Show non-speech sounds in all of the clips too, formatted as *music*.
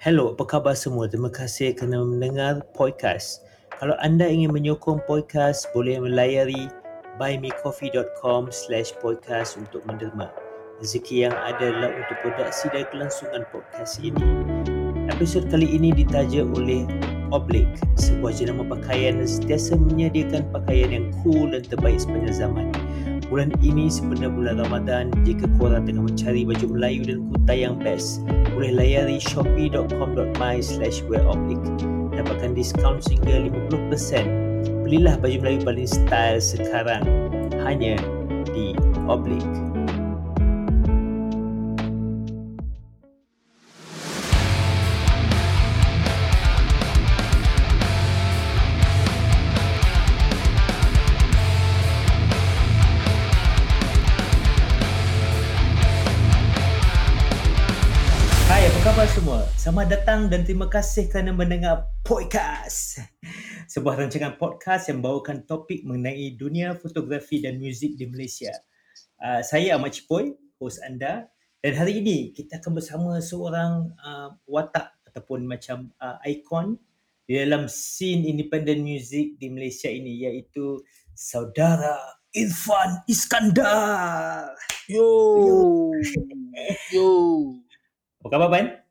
Hello, apa khabar semua? Terima kasih kerana mendengar podcast. Kalau anda ingin menyokong podcast, boleh melayari buymecoffee.com slash podcast untuk menderma. Rezeki yang ada adalah untuk produksi dan kelangsungan podcast ini. Episod kali ini ditaja oleh Oblique, sebuah jenama pakaian yang sentiasa menyediakan pakaian yang cool dan terbaik sepanjang zaman. Bulan ini sebenarnya bulan Ramadan, jika korang tengah mencari baju Melayu dan kutai yang best, boleh layari shopee.com.my slash wearoblique. Dapatkan diskaun sehingga 50%. Belilah baju Melayu paling style sekarang hanya di Oblique. Selamat datang dan terima kasih kerana mendengar podcast. Sebuah rancangan podcast yang membawakan topik mengenai dunia fotografi dan muzik di Malaysia. Uh, saya Ahmad Cipoy, host anda. Dan hari ini kita akan bersama seorang uh, watak ataupun macam uh, ikon di dalam scene independent music di Malaysia ini iaitu saudara Irfan Iskandar. Yo. Yo. Apa khabar Ban?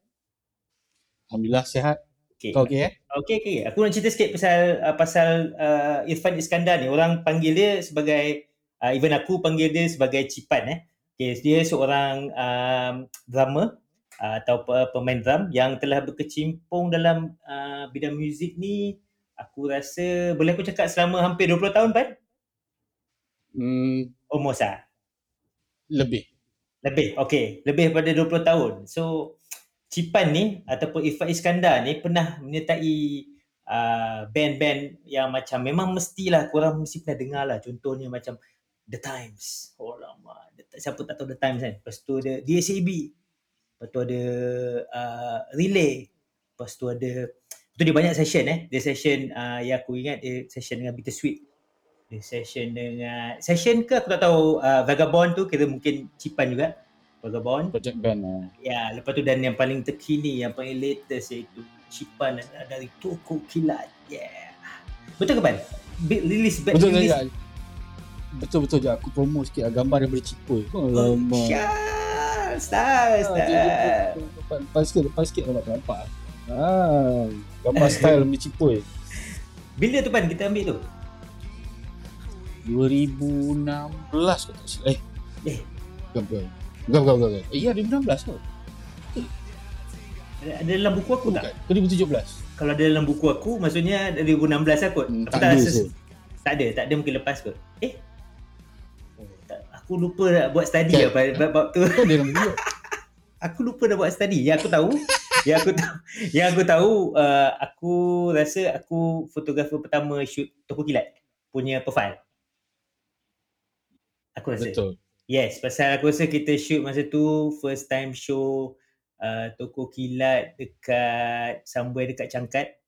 Alhamdulillah sihat. Okay. Kau okey eh? Okey okey. Aku nak cerita sikit pasal uh, pasal uh, Irfan Iskandar ni. Orang panggil dia sebagai uh, even aku panggil dia sebagai Cipan eh. Okay, dia seorang um, drummer uh, atau pe- pemain drum yang telah berkecimpung dalam uh, bidang muzik ni aku rasa boleh aku cakap selama hampir 20 tahun Pan? Hmm, Almost ah. lebih. Lebih, okey. Lebih daripada 20 tahun. So, Cipan ni ataupun Irfan Iskandar ni pernah menyertai uh, band-band yang macam memang mestilah korang mesti pernah dengar lah. Contohnya macam The Times. Oh lama. Siapa tak tahu The Times kan? Lepas tu ada DSAB. Lepas tu ada uh, Relay. Lepas tu ada tu dia banyak session eh. Dia session uh, yang aku ingat dia session dengan Bittersweet. Dia session dengan session ke aku tak tahu uh, Vagabond tu kira mungkin Cipan juga. Vagabond. Project band eh. Ya, lepas tu dan yang paling terkini, yang paling latest iaitu Cipan dari Toko Kilat. Yeah. Betul ke Pan? Bi- Release back Betul release. Betul betul je aku promo sikit lah, gambar daripada Cipoy. Oh, Oh, lama. Syah, style, style. Depan, depan sikit, depan sikit nampak nampak. Ah, gambar style macam Cipoy. Bila tu Pan kita ambil tu? 2016 kot tak silap. Eh, Eh, bukan bukan. Bukan bukan bukan. Eh, ya 2016 kot. ada, ada dalam buku aku tak? Bukan. 2017. Kalau ada dalam buku aku, maksudnya dari 2016 lah kot. Hmm, Aku tak ada rasa- je. Tak ada, tak ada mungkin lepas kot. Eh? Tak, aku lupa nak buat study Okay. lah bab, bab, bab tu. Kau *laughs* aku lupa dah buat study. Yang aku tahu, yang aku tahu, yang aku tahu uh, aku rasa aku fotografer pertama shoot Toko Kilat punya profile. Aku rasa. Betul. Yes, pasal aku rasa kita shoot masa tu first time show uh, Toko Kilat dekat somewhere dekat Cangkat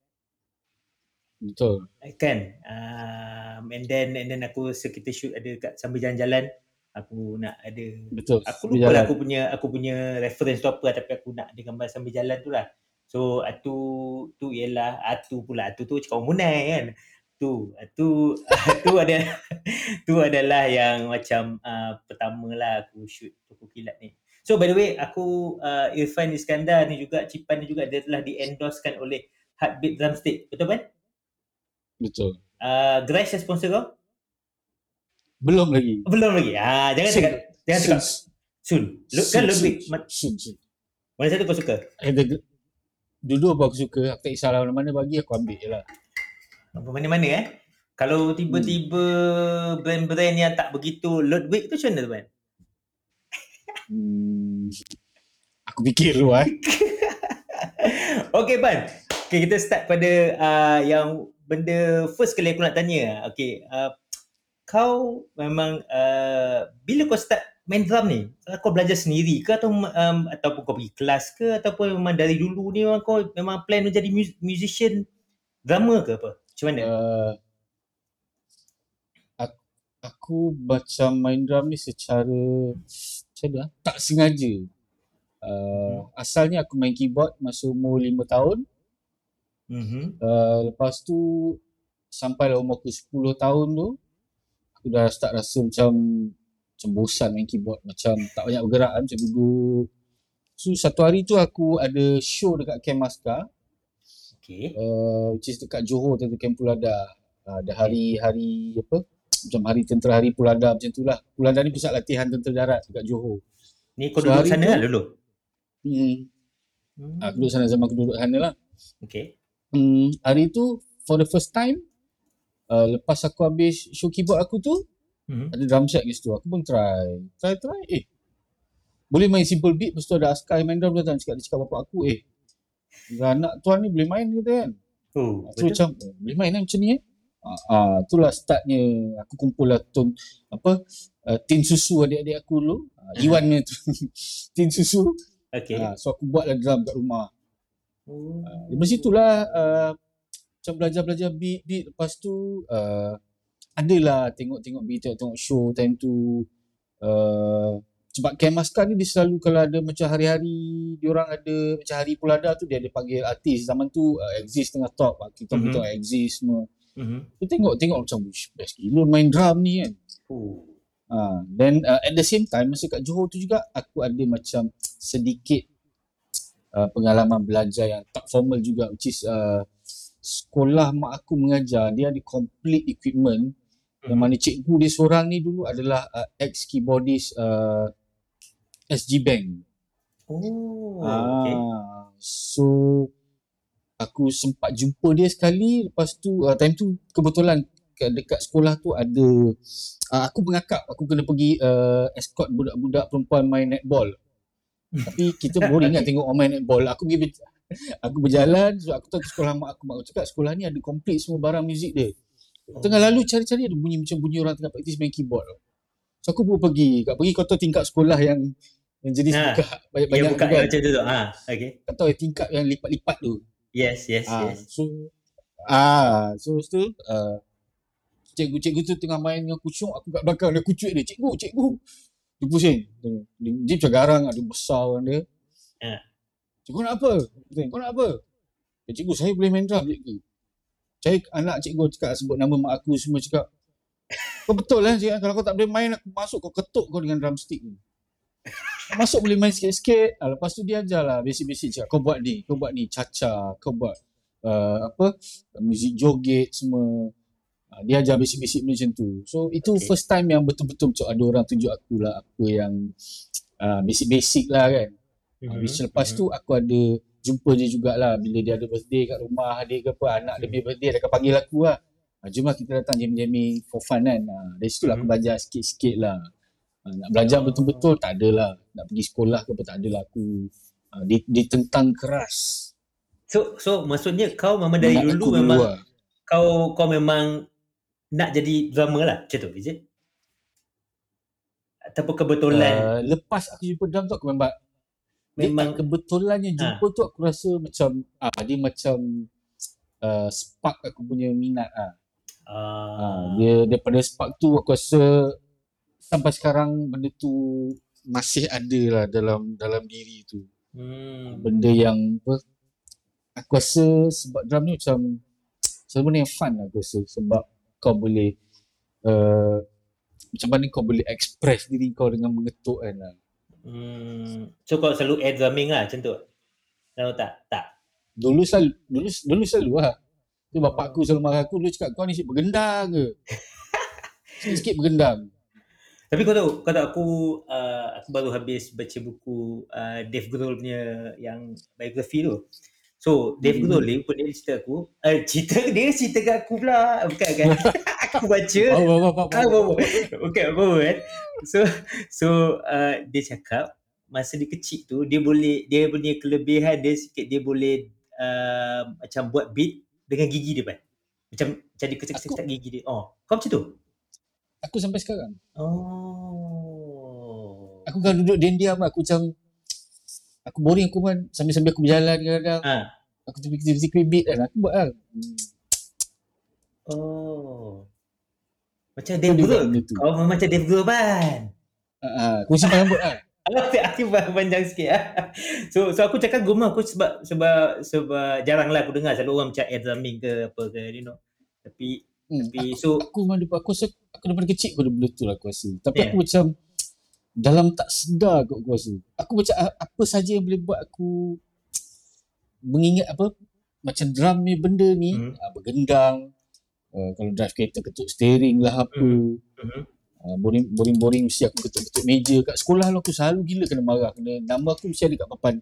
Betul. kan? Um, and then and then aku rasa kita shoot ada dekat sambil jalan-jalan aku nak ada Betul. aku lupa lah aku punya aku punya reference tu apa tapi aku nak ada gambar sambil jalan tu lah. So atu tu ialah atu pula. Atu tu cakap Munai kan tu atu *laughs* tu ada tu adalah yang macam uh, pertama lah aku shoot Toko Kilat ni so by the way aku uh, Irfan Iskandar ni juga Cipan ni juga dia telah di-endorsekan oleh Heartbeat Drumstick betul kan Betul. uh, Grace yang sponsor kau Belum lagi. belum lagi ah jangan Soon. cakap jangan cakap Soon. soon kan Soon, Ludwig soon, soon, soon. mana satu kau suka Eh, dulu apa aku suka, aku tak kisahlah mana-mana bagi aku ambil je lah. Apa mana-mana eh? Kalau tiba-tiba brand-brand yang tak begitu Ludwig tu macam mana tu kan Hmm, aku fikir dulu eh. *laughs* Okay Ban Okay kita start pada uh, yang benda first kali aku nak tanya. Okay uh, kau memang uh, bila kau start main drum ni? Kau belajar sendiri ke atau um, ataupun kau pergi kelas ke ataupun memang dari dulu ni memang kau memang plan mu- musician drummer ke apa macam mana Uh, aku, aku macam main drum ni secara macam mana? Tak sengaja. Uh, asalnya aku main keyboard masa umur 5 tahun. Mhm. Uh, lepas tu sampai lah umur aku 10 tahun tu aku dah start rasa macam macam bosan main keyboard macam tak banyak bergerak kan, macam duduk. So satu hari tu aku ada show dekat Camp Okay. uh, which is dekat Johor tu Camp Pulada. Uh, ada hari-hari apa macam hari tentera hari Pulada macam tu lah. Pulada ni pusat latihan tentera darat dekat Johor. Ni kau So, duduk sana tu- lah dulu? Hmm. Hmm. Aku duduk sana zaman aku duduk sana lah. Okay. Hmm, hari tu for the first time uh, lepas aku habis show keyboard aku tu Mhm. ada drum set kat situ. Aku pun try. Try try eh. Boleh main simple beat lepas tu ada Askar yang main drum datang cakap dia cakap bapak aku eh. Anak tuan ni boleh main kata kan. Oh, So macam oh, boleh main lah macam ni eh. Ah, ah, itulah startnya aku kumpul lah ton apa uh, tin susu adik-adik aku dulu. Uh, Iwan ni tu. *laughs* tin susu. Okay. Ah, so aku buat lah drum kat rumah. Oh. Uh, dari situlah uh, macam belajar-belajar beat, beat lepas tu uh, adalah tengok-tengok beat, tengok show time tu uh, sebab Camp Maskar ni dia selalu kalau ada macam hari-hari diorang ada macam hari Pulada tu dia ada panggil artis zaman tu uh, exist tengah top uh, kita Mhm. mm-hmm. betul exist semua Mhm. tu tengok-tengok macam "Uish, best gila main drum ni kan Oh. Ha, then uh, at the same time masa kat Johor tu juga aku ada macam sedikit uh, pengalaman belajar yang tak formal juga which is uh, sekolah mak aku mengajar dia ada complete equipment yang Mhm. mana cikgu dia seorang ni dulu adalah uh, ex keyboardist uh, SG Bank. Oh. Okay. Ah, so aku sempat jumpa dia sekali. Lepas tu uh, time tu kebetulan ke- dekat sekolah tu ada uh, aku pengakap aku kena pergi uh, escort budak-budak perempuan main netball. Tapi kita boring kan tengok orang main netball. Aku pergi *laughs* aku berjalan. So aku tahu sekolah mak aku. Mak aku cakap sekolah ni ada komplit semua barang muzik dia. Tengah lalu cari-cari ada bunyi macam bunyi orang tengah praktis main keyboard. So aku pun pergi. Kat pergi kau tahu tingkap sekolah yang yang jenis Ha. buka Yang banyak-banyak buka tu kan macam tu tu. Ha. Okay. kau tahu yang tingkap yang lipat-lipat tu Yes, yes, Ah, yes. so ah, so lepas tu uh, cikgu-cikgu tu tengah main dengan kucuk, aku kat belakang dia kucuk dia, cikgu, cikgu. Dia pusing. Dia, dia, dia macam garang ada besar orang dia. Ah. Cikgu nak apa? Kau nak apa? Ya, cikgu, saya boleh main drum, cikgu. Saya anak cikgu cakap sebut nama mak aku semua cakap. Kau betul lah cakap, kalau kau tak boleh main aku masuk kau ketuk kau dengan drumstick ni. Masuk boleh main sikit-sikit. Ah, lepas tu dia ajar lah basic-basic cakap kau buat ni, kau buat ni, caca, kau buat uh, apa muzik joget semua uh, dia ajar basic-basic macam tu so itu Okay. first time yang betul-betul macam ada orang tunjuk aku lah apa yang uh, basic-basic lah kan mm-hmm. Mhm, which lepas mhm. tu aku ada jumpa dia jugalah bila dia ada birthday kat rumah dia ke apa anak dia punya birthday dia akan panggil aku lah uh, jom lah kita datang jamming-jamming for fun kan uh, dari situ lah aku Mhm. belajar sikit-sikit lah uh, nak belajar betul-betul tak adalah nak pergi sekolah ke apa tak adalah aku uh, ditentang keras So so maksudnya kau memang dari dulu memang lah. kau kau memang nak jadi drummer lah macam tu is it? Ataupun kebetulan Uh, lepas aku jumpa drum tu aku memang memang kebetulannya jumpa tu aku rasa macam ah dia macam uh, spark aku punya minat ah. ah, Uh, dia daripada spark tu aku rasa sampai sekarang benda tu masih ada lah dalam dalam diri tu. hmm, Benda yang apa aku rasa sebab drum ni macam satu benda yang fun lah aku rasa sebab kau boleh uh, macam mana kau boleh express diri kau dengan mengetuk kan lah. hmm, so kau selalu air drumming lah macam tu? Tahu tak? Tak. Dulu selalu dulu dulu selalu lah. Tu bapak aku selalu marah aku dulu cakap kau ni asyik bergendang ke. *laughs* Sikit-sikit bergendang. Tapi kau tahu, kau tahu aku uh, aku baru habis baca buku uh, Dave Grohl punya yang biografi tu. So Dave Hmm. Grohl ni pun dia cerita aku, uh, cerita dia cerita kat aku pula. Bukan kan? *laughs* aku baca. Oh, oh, oh, oh, Ah, oh. bobo. Bukan apa kan. So so uh, dia cakap masa dia kecil tu dia boleh dia punya kelebihan dia sikit dia boleh uh, macam buat beat dengan gigi dia kan. Macam dia kecil-kecil gigi dia. Oh, kau macam tu? Aku sampai sekarang. Oh. Aku kalau duduk diam-diam aku macam aku boring aku pun sambil-sambil aku berjalan kadang-kadang. Ah. Aku terfikir-fikir beat kan. Aku buat lah. Oh. Macam Dave Grohl. tu. Kau memang macam Dave Grohl kan? Ah, ah. Aku simpan rambut lah. *laughs* Aku aku panjang sikit ah. So so aku cakap guma aku sebab sebab sebab jaranglah aku dengar selalu orang macam air drumming ke apa ke you know. Tapi Hmm, tapi aku, so aku memang daripada aku rasa aku daripada kecil aku dah bluetooth aku rasa. Tapi Yeah. aku macam dalam tak sedar aku, aku rasa. Aku macam apa saja yang boleh buat aku mengingat apa macam drum ni benda ni Hmm. uh, bergendang uh, kalau drive kereta ketuk steering lah apa Mhm. uh, boring boring boring mesti aku ketuk-ketuk meja kat sekolah lah aku selalu gila kena marah kena nama aku mesti ada kat papan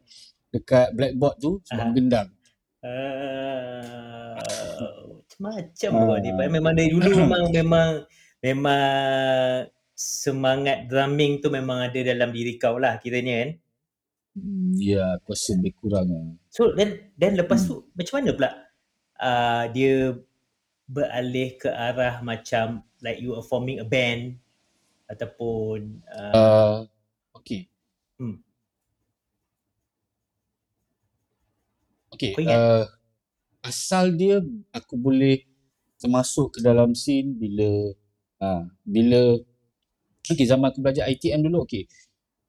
dekat blackboard tu sebab Ah. bergendang uh, macam Ah. uh. ni memang dari dulu memang memang memang semangat drumming tu memang ada dalam diri kau lah kiranya kan. Hmm, ya aku rasa lebih kurang lah. So then then lepas Hmm. tu macam mana pula uh, dia beralih ke arah macam like you are forming a band ataupun uh, Uh, okay. Hmm. Okay. Kau ingat? Uh, asal dia aku boleh termasuk ke dalam scene bila uh, bila okay zaman aku belajar ITM dulu okay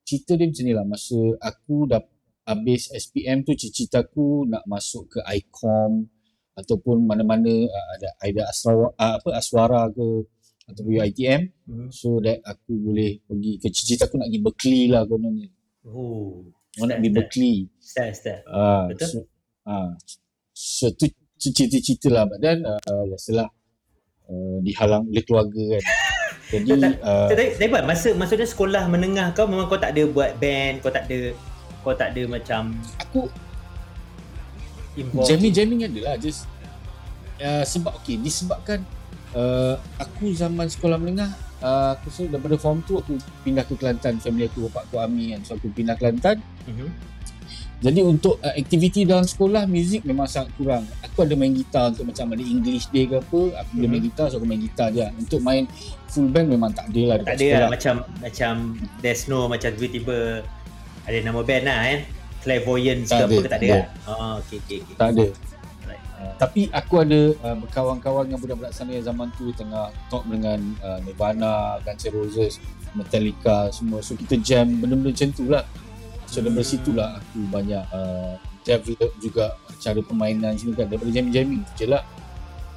cerita dia macam ni lah masa aku dah habis SPM tu cita-cita aku nak masuk ke ICOM ataupun mana-mana uh, ada ada asrawa uh, apa aswara ke ataupun UiTM hmm. so that aku boleh pergi ke cita-cita aku nak pergi Berkeley lah kononnya oh nak pergi. Berkeley style style. ah Betul. so, so tu tu cita-cita lah but then uh, biasalah uh, dihalang oleh keluarga kan. *laughs* Jadi Tak- uh, Tapi tapi apa masa maksudnya sekolah menengah kau memang kau tak ada buat band, kau tak ada kau tak ada macam aku jamming-jamming ada lah just uh, sebab okay disebabkan uh, aku zaman sekolah menengah uh, aku rasa daripada form tu aku pindah ke Kelantan. Family aku bapak aku army kan. So aku pindah Kelantan. Mhm. Jadi untuk uh, aktiviti dalam sekolah muzik memang sangat kurang. Aku ada main gitar untuk macam ada English day ke apa, aku boleh Mhm. main gitar so aku main gitar je. Untuk main full band memang tak ada lah dekat Tak ada sekolah. lah macam macam there's no macam tiba-tiba ada nama band lah kan. Clairvoyance ke Tak apa ada, ke tak ada tak lah. Oh okey okey okey. Tak ada. Right. Uh, tapi aku ada uh, berkawan-kawan dengan budak-budak sana yang zaman tu tengah talk dengan uh, Nirvana, Guns N' Roses, Metallica semua. So kita jam benda-benda macam tu lah. So daripada Hmm. situ lah aku banyak uh, develop juga cara permainan sini kan daripada jamming-jamming tu je lah.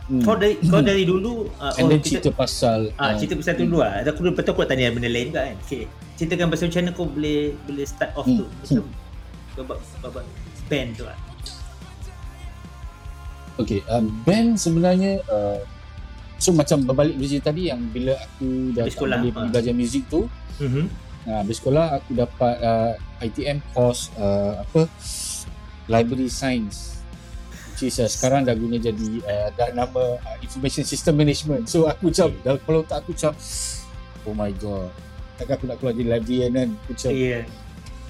Hmm. Kau dari kau dari dulu uh, And then kita, cerita pasal ah uh, cerita pasal tu dulu ah. Aku betul aku tanya benda lain juga kan. Okey. Ceritakan pasal macam mana kau boleh boleh start off Hmm. tu macam babak babak band tu ah. Okay, um, band sebenarnya uh, so macam berbalik dari cerita tadi yang bila aku dah sekolah, boleh ha. pergi belajar muzik tu, Mhm. Uh, habis sekolah aku dapat uh, ITM course uh, apa library science. Which is uh, sekarang dah guna jadi uh, dah nama uh, information system management. So aku macam dalam kepala otak aku macam oh my god. Takkan aku nak keluar jadi librarian kan. Aku macam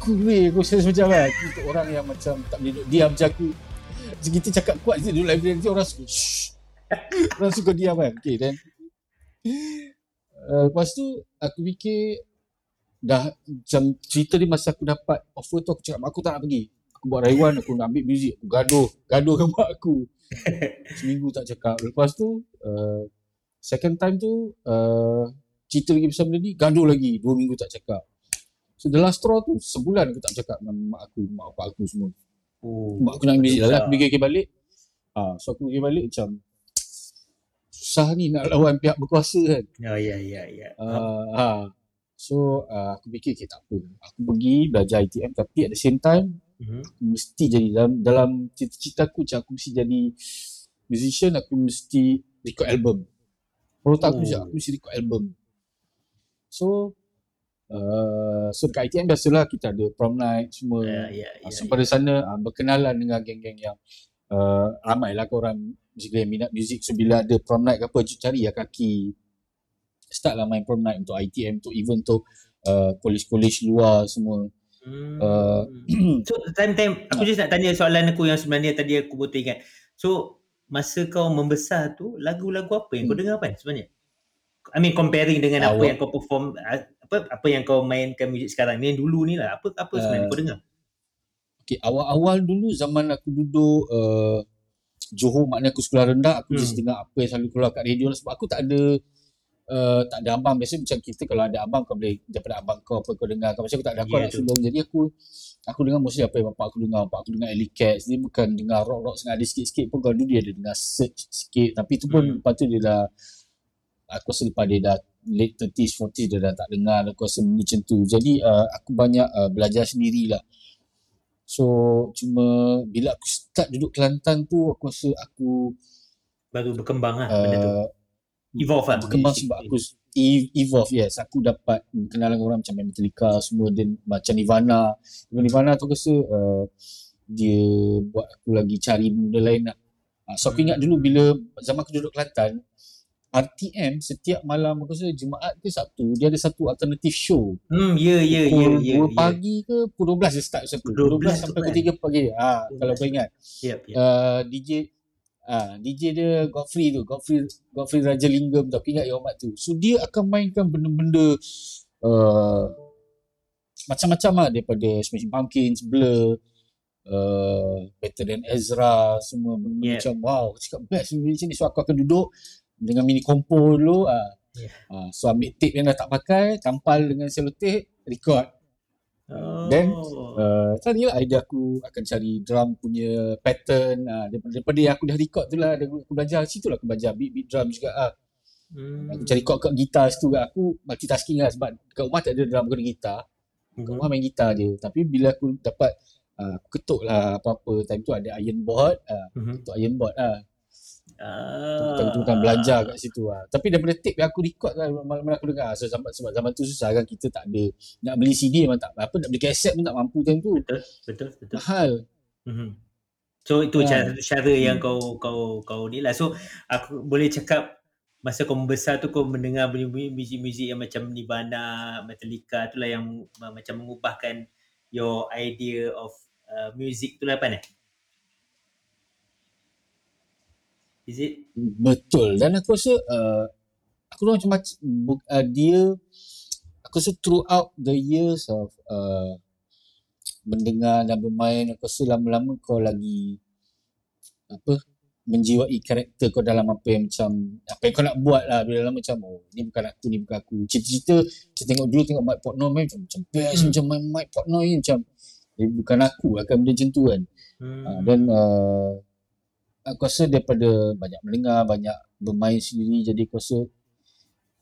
cool weh aku rasa macam kan? Aku untuk orang yang macam tak boleh duduk diam macam aku. Kita cakap kuat je dulu library nanti orang suka shh orang suka diam kan? Okay then. Uh, lepas tu aku fikir dah macam cerita ni masa aku dapat offer tu aku cakap mak aku tak nak pergi aku buat rayuan aku nak ambil muzik aku gaduh gaduh dengan mak aku *laughs* seminggu tak cakap lepas tu uh, second time tu uh, cerita lagi pasal benda ni gaduh lagi dua minggu tak cakap So the last straw tu sebulan aku tak cakap dengan mak aku, mak bapak aku semua. Oh. Mak aku nak ambil lah, Susah. aku fikir balik. Ah, so aku fikir balik macam susah ni nak lawan pihak berkuasa kan. Ya ya ya ya. Uh, ha. So uh, aku fikir okay, tak apa. Aku pergi belajar ITM tapi at the same time Mhm. aku mesti jadi dalam dalam cita-cita aku macam aku mesti jadi musician aku mesti record album. Kalau tak aku Oh. macam aku mesti record album. So uh, so dekat ITM biasalah kita ada prom night semua. Ya Uh, ya. so pada sana uh, berkenalan dengan geng-geng yang uh, ramailah korang jika yang minat muzik so bila ada prom night ke apa cari ya kaki start lah main prom night untuk ITM untuk event untuk uh, college-college luar semua Hmm. Uh, *clears throat* so time time aku just nak tanya soalan aku yang sebenarnya tadi aku betul ingat. So masa kau membesar tu lagu-lagu apa yang kau Hmm. dengar kan sebenarnya? I mean comparing dengan apa Awak- yang kau perform ah, apa apa yang kau mainkan muzik sekarang ni yang dulu ni lah apa apa sebenarnya Uh, kau dengar? Okay, awal-awal dulu zaman aku duduk uh, Johor maknanya aku sekolah rendah aku Hmm. just dengar apa yang selalu keluar kat radio lah sebab aku tak ada uh, tak ada abang. Biasa macam kita kalau ada abang kau boleh daripada abang kau apa kau dengar. Kau macam aku tak ada aku Ya, nak sulung jadi aku aku dengar mostly apa yang bapak aku dengar. Bapak aku dengar Ellie Cats. Dia bukan dengar rock-rock sangat. Ada sikit-sikit pun. Kalau dulu dia ada dengar search sikit. Tapi tu pun Hmm. lepas tu dia dah aku rasa lepas dia dah late 30s 40s dia dah tak dengar. Aku rasa macam tu. Jadi uh, aku banyak uh, belajar sendirilah. So cuma bila aku start duduk Kelantan tu aku rasa aku Baru berkembang lah benda tu. Evolve lah. berkembang sebab aku e- evolve yes aku dapat kenalan orang macam Metallica semua dan macam Nirvana Nirvana tu rasa uh, dia buat aku lagi cari benda lain lah uh, so aku Hmm. ingat dulu bila zaman aku duduk Kelantan RTM setiap malam aku rasa Jumaat ke Sabtu dia ada satu alternative show Hmm, ya, ya, ya, pukul ya. 2 ya. pagi ke pukul 12 dia start satu 12 12 sampai pukul 3 pagi ah 12. kalau kau ingat Yep, yep. uh, DJ ah DJ dia Godfrey tu Godfrey Godfrey Rajalingam tu aku ingat yang Ahmad tu so dia akan mainkan benda-benda uh, macam-macam lah daripada Smashing Pumpkins Blur uh, Better Than Ezra semua benda Yeah. macam wow cakap best macam ni so aku akan duduk dengan mini compo dulu ah Yeah. Ah, so ambil tape yang dah tak pakai tampal dengan selotip record Oh. then, Uh, tadi lah idea aku akan cari drum punya pattern uh, daripada, daripada yang aku dah record tu lah aku, aku belajar situ lah aku belajar beat beat drum juga ah. hmm. Aku cari chord kat gitar situ juga aku multitasking lah sebab kat rumah tak ada drum aku ada gitar kat rumah main gitar je tapi bila aku dapat uh, aku ketuk lah apa-apa time tu ada iron board uh, Mhm. ketuk iron board lah Ah. Time tu bukan belajar kat situ lah tapi daripada tape yang aku record lah malam-malam aku dengar so, sebab, sebab zaman tu susah kan kita tak ada nak beli CD memang tak apa nak beli kaset pun tak mampu time tu Betul, betul. mahal Mhm. So itu Ah. cara cara yang Hmm. kau kau kau ni lah. So aku boleh cakap masa kau membesar tu kau mendengar bunyi-bunyi muzik-muzik yang macam Nirvana, Metallica tu lah yang uh, macam mengubahkan your idea of uh, music tu lah Pan eh? Is it? Betul dan aku rasa uh, aku rasa macam uh, dia aku rasa throughout the years of uh, mendengar dan bermain aku rasa lama-lama kau lagi apa menjiwai karakter kau dalam apa yang macam apa yang kau nak buat lah bila lama macam oh ni bukan aku ni bukan aku cerita-cerita saya tengok dulu tengok Mike Portnoy main macam macam best Hmm. macam main Mike Portnoy ni macam eh, bukan aku akan benda macam tu kan Hmm. Uh, dan uh, aku rasa daripada banyak mendengar, banyak bermain sendiri jadi aku rasa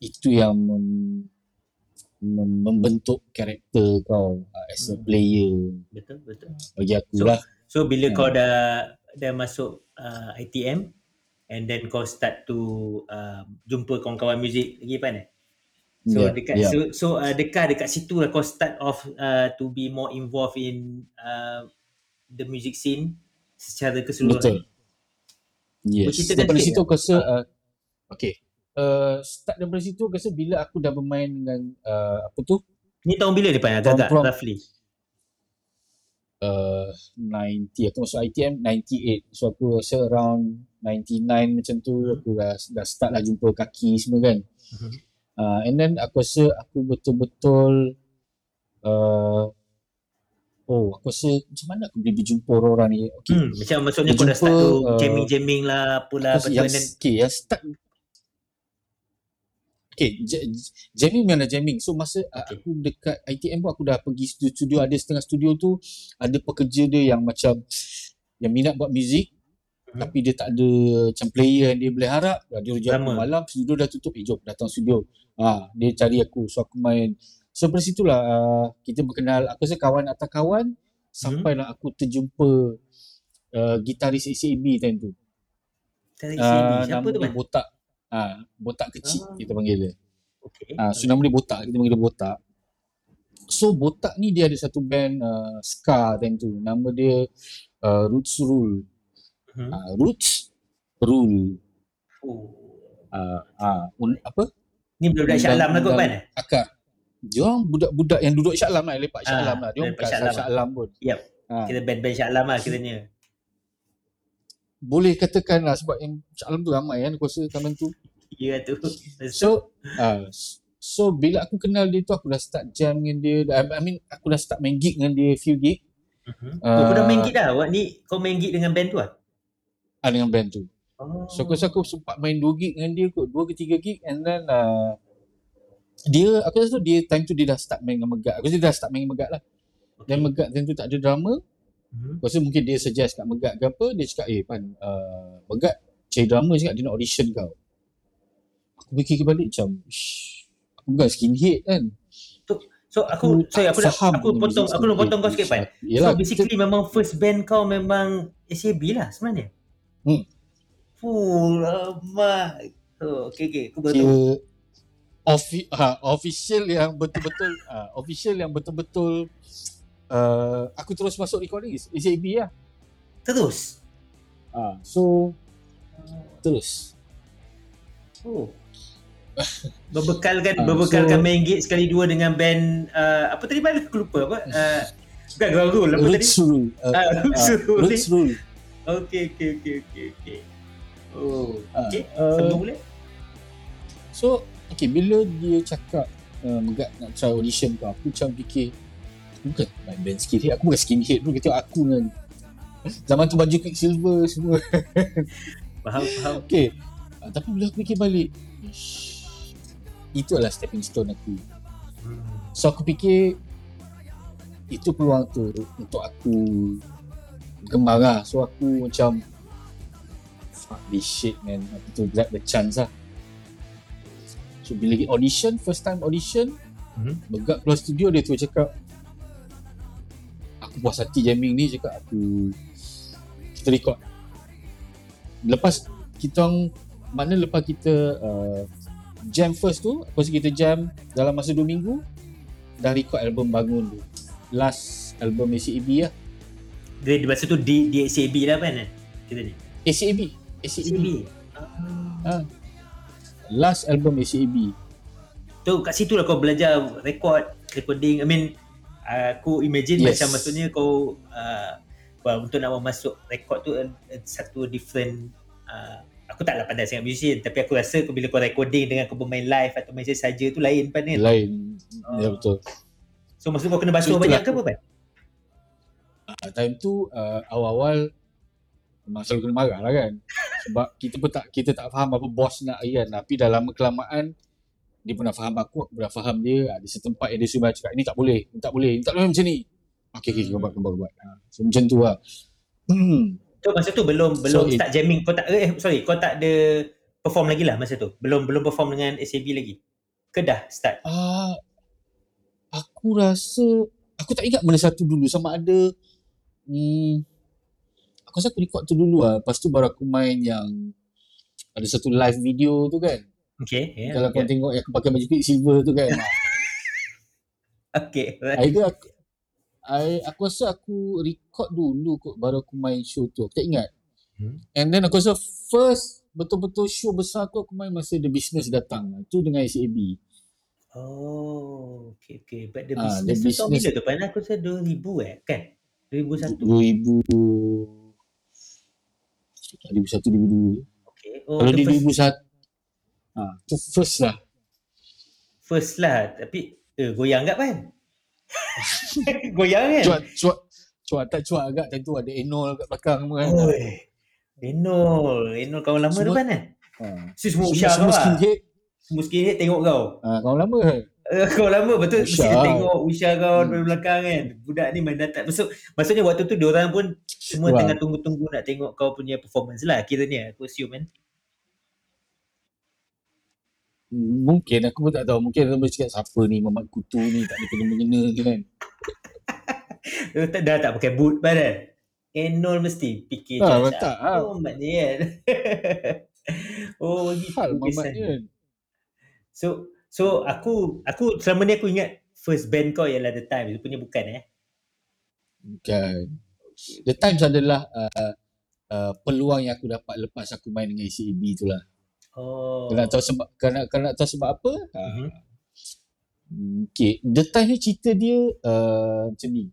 itu yang mem, mem, membentuk karakter kau uh, as a Hmm. player betul betul. bagi aku So, lah. So bila Hmm. kau dah dah masuk uh, ITM and then kau start to uh, jumpa kawan-kawan muzik lagi Pan eh? So Yeah, dekat yeah. so so uh, dekat dekat situ lah kau start off uh, to be more involved in uh, the music scene secara Betul. Yes. Bercerita Daripada situ aku rasa uh, okay. Uh, start daripada situ aku rasa bila aku dah bermain dengan uh, apa tu Ni tahun bila ni Pan agak-agak Prom- roughly? uh, 90 aku masuk ITM 98 so aku rasa around 99 macam tu Hmm. aku dah, dah start lah jumpa kaki semua kan Mhm. uh, and then aku rasa aku betul-betul uh, oh aku rasa macam mana aku boleh berjumpa orang-orang ni okay Hmm, macam maksudnya kau dah start to uh, jamming-jamming lah apalah Aku tu yang, then okay, yang start Okay, j- j- jamming memang dah jamming. So masa okay. Aku dekat ITM pun aku dah pergi studio-studio ada setengah studio tu ada pekerja dia yang macam yang minat buat muzik Mhm. tapi dia tak ada macam player yang dia boleh harap. Dia jam Lama. malam studio dah tutup, eh jom datang studio. Ha, dia cari aku so aku main. So dari situlah uh, kita berkenal. Aku rasa kawan atas kawan sampailah aku terjumpa uh, gitaris ACAB time tu. Tarik Ah, CD. Siapa nama tu dia botak. Ah, botak kecil Ah. kita panggil dia. Okay. Ah, so nama dia botak, kita panggil dia botak. So botak ni dia ada satu band uh, ska time tu. Nama dia uh, Roots Rule. Mhm. Ah, Roots Rule. Oh. Ah, ah, un, apa? Ni budak-budak Shah Alam lah kot eh? Akak. Dia orang budak-budak yang duduk Shah Alam lah, lepak Shah Ah, Alam lah. Dia orang bukan Shah Alam pun. Yep. Ah, Kita band-band Shah Alam lah kiranya. boleh katakan lah sebab yang Shah Alam tu ramai kan aku rasa zaman tu. Ya tu. So uh, so bila aku kenal dia tu aku dah start jam dengan dia. I mean aku dah start main gig dengan dia few gig. Ah. Oh, kau dah main gig dah? Awak ni kau main gig dengan band tu ah? ah, dengan band tu. Oh. So aku rasa aku sempat main 2 gig dengan dia kot 2 ke 3 gig and then uh, dia aku rasa tu dia time tu dia dah start main dengan Megat aku rasa dia dah start main dengan Megat lah dan Megat time tu tak ada drama Mhm. aku rasa mungkin dia suggest kat Megat ke apa dia cakap eh Pan uh, Megat cari drama cakap dia nak audition kau aku fikir balik macam "Ish, aku bukan skinhead kan So aku sorry aku faham aku potong aku nak potong kau sikit Pan. Yelah, so basically memang first band kau memang SAB lah sebenarnya. Hmm. Fuh, lama. Oh, okay, okay. Aku baru tahu. offi- *laughs* ha, official yang betul-betul ha, official yang betul-betul uh, aku terus masuk recording is SAB lah Terus. ha, so terus Oh. *laughs* Berbekalkan Ah, berbekalkan so- main gig sekali dua dengan band uh, apa tadi balik aku lupa apa? *laughs* Uh, bukan ground rule apa tadi? Rule uh, Ah, Roots ah, Rule. Roots Rule Okay, okay, okay, okay, okay. Oh, Ah, okay. uh, Sambung boleh? So okay bila dia cakap Megat nak try audition kau Aku macam fikir Aku bukan main band skinhead Aku bukan skinhead pun Kata aku dengan Zaman tu baju Quicksilver semua. *laughs* Faham, faham. Okay uh, Tapi bila aku fikir balik ish, Itu adalah stepping stone aku. Hmm. So aku fikir Itu peluang tu Untuk aku Gemar lah. So aku macam Fuck this shit man. Aku tu grab the chance lah So bila pergi audition First time audition Hmm. Begak keluar studio Dia tu cakap Aku puas hati jamming ni Cakap aku Kita record Lepas Kita orang Mana lepas kita uh, Jam first tu rasa kita jam Dalam masa 2 minggu Dah record album bangun tu Last album ACAB lah Dia masa tu di di SAB lah kan? eh? Kita ni. ACAB ACAB SAB. ha. Last album ACAB Tu kat situ lah kau belajar record, recording. I mean, uh, aku imagine Yes. macam maksudnya kau uh, well, untuk nak masuk record tu uh, satu different uh, aku taklah pandai sangat musician tapi aku rasa bila kau recording dengan kau bermain live atau main saja tu lain pan kan. Lain Ya betul So maksud kau kena basuh So, banyak ke apa pan? uh, Time tu uh, Awal-awal Selalu kena marah lah kan Sebab kita pun tak Kita tak faham apa bos nak kan Tapi dah lama kelamaan Dia pun dah faham aku Aku dah faham dia Ada setempat yang dia suruh cakap Ini tak boleh Ini tak boleh Ini tak boleh macam ni Okay okay kau buat kau buat, kau buat ha. So macam tu lah hmm. So masa tu belum belum it- start jamming kau tak eh sorry kau tak ada perform lagi lah masa tu. Belum belum perform dengan SAB lagi. Ke dah start? Ah, Aku rasa Aku tak ingat mana satu dulu Sama ada hmm, Aku rasa aku record tu dulu lah Lepas tu baru aku main yang Ada satu live video tu kan Okay. Yeah, Kalau kau yeah. tengok yang aku pakai baju silver tu kan *laughs* Okay. Tu aku I, aku rasa aku record dulu kot Baru aku main show tu Aku tak ingat Hmm. And then aku rasa first Betul-betul show besar aku Aku main masa The Business datang Tu dengan SAB Oh, okay, okay. But the Ah, the business, tu tahun bila business- tu? Padahal aku rasa 2000 eh, kan? 2001. 2000 2001 2002 Okay. Oh, Kalau di first, 2001 ha, tu first lah first lah. Tapi, eh, goyang tak kan? goyang kan? cuak cuak cuak tak cuak agak time tu ada Enol kat belakang kan. Enol. Enol kawan lama Semua- kan kan? ha. Si semua usah kau lah. skinhead Semua skinhead tengok kau. ha, kawan lama Uh, kau lama betul Usha. mesti dia tengok Usha kau Hmm. dari belakang kan. Budak ni main datang. Maksud, maksudnya waktu tu diorang pun semua Wah. tengah tunggu-tunggu nak tengok kau punya performance lah kiranya aku assume kan. mungkin aku pun tak tahu mungkin orang cakap siapa ni Mamat Kutu ni tak ada kena-mengena ke kan *laughs* dah tak pakai boot badan. Enol mesti fikir Ah, macam tak, ah. Oh, mat ni kan. oh, gitu hal Mamat ni kan *laughs* So, so aku aku selama ni aku ingat first band kau ialah The Time. Itu punya bukan eh. bukan The Times adalah uh, uh, peluang yang aku dapat lepas aku main dengan ACAB tu lah Oh. Kau nak tahu sebab kau nak, kau nak tahu sebab apa? Mhm. Okay. The Time ni cerita dia uh, macam ni.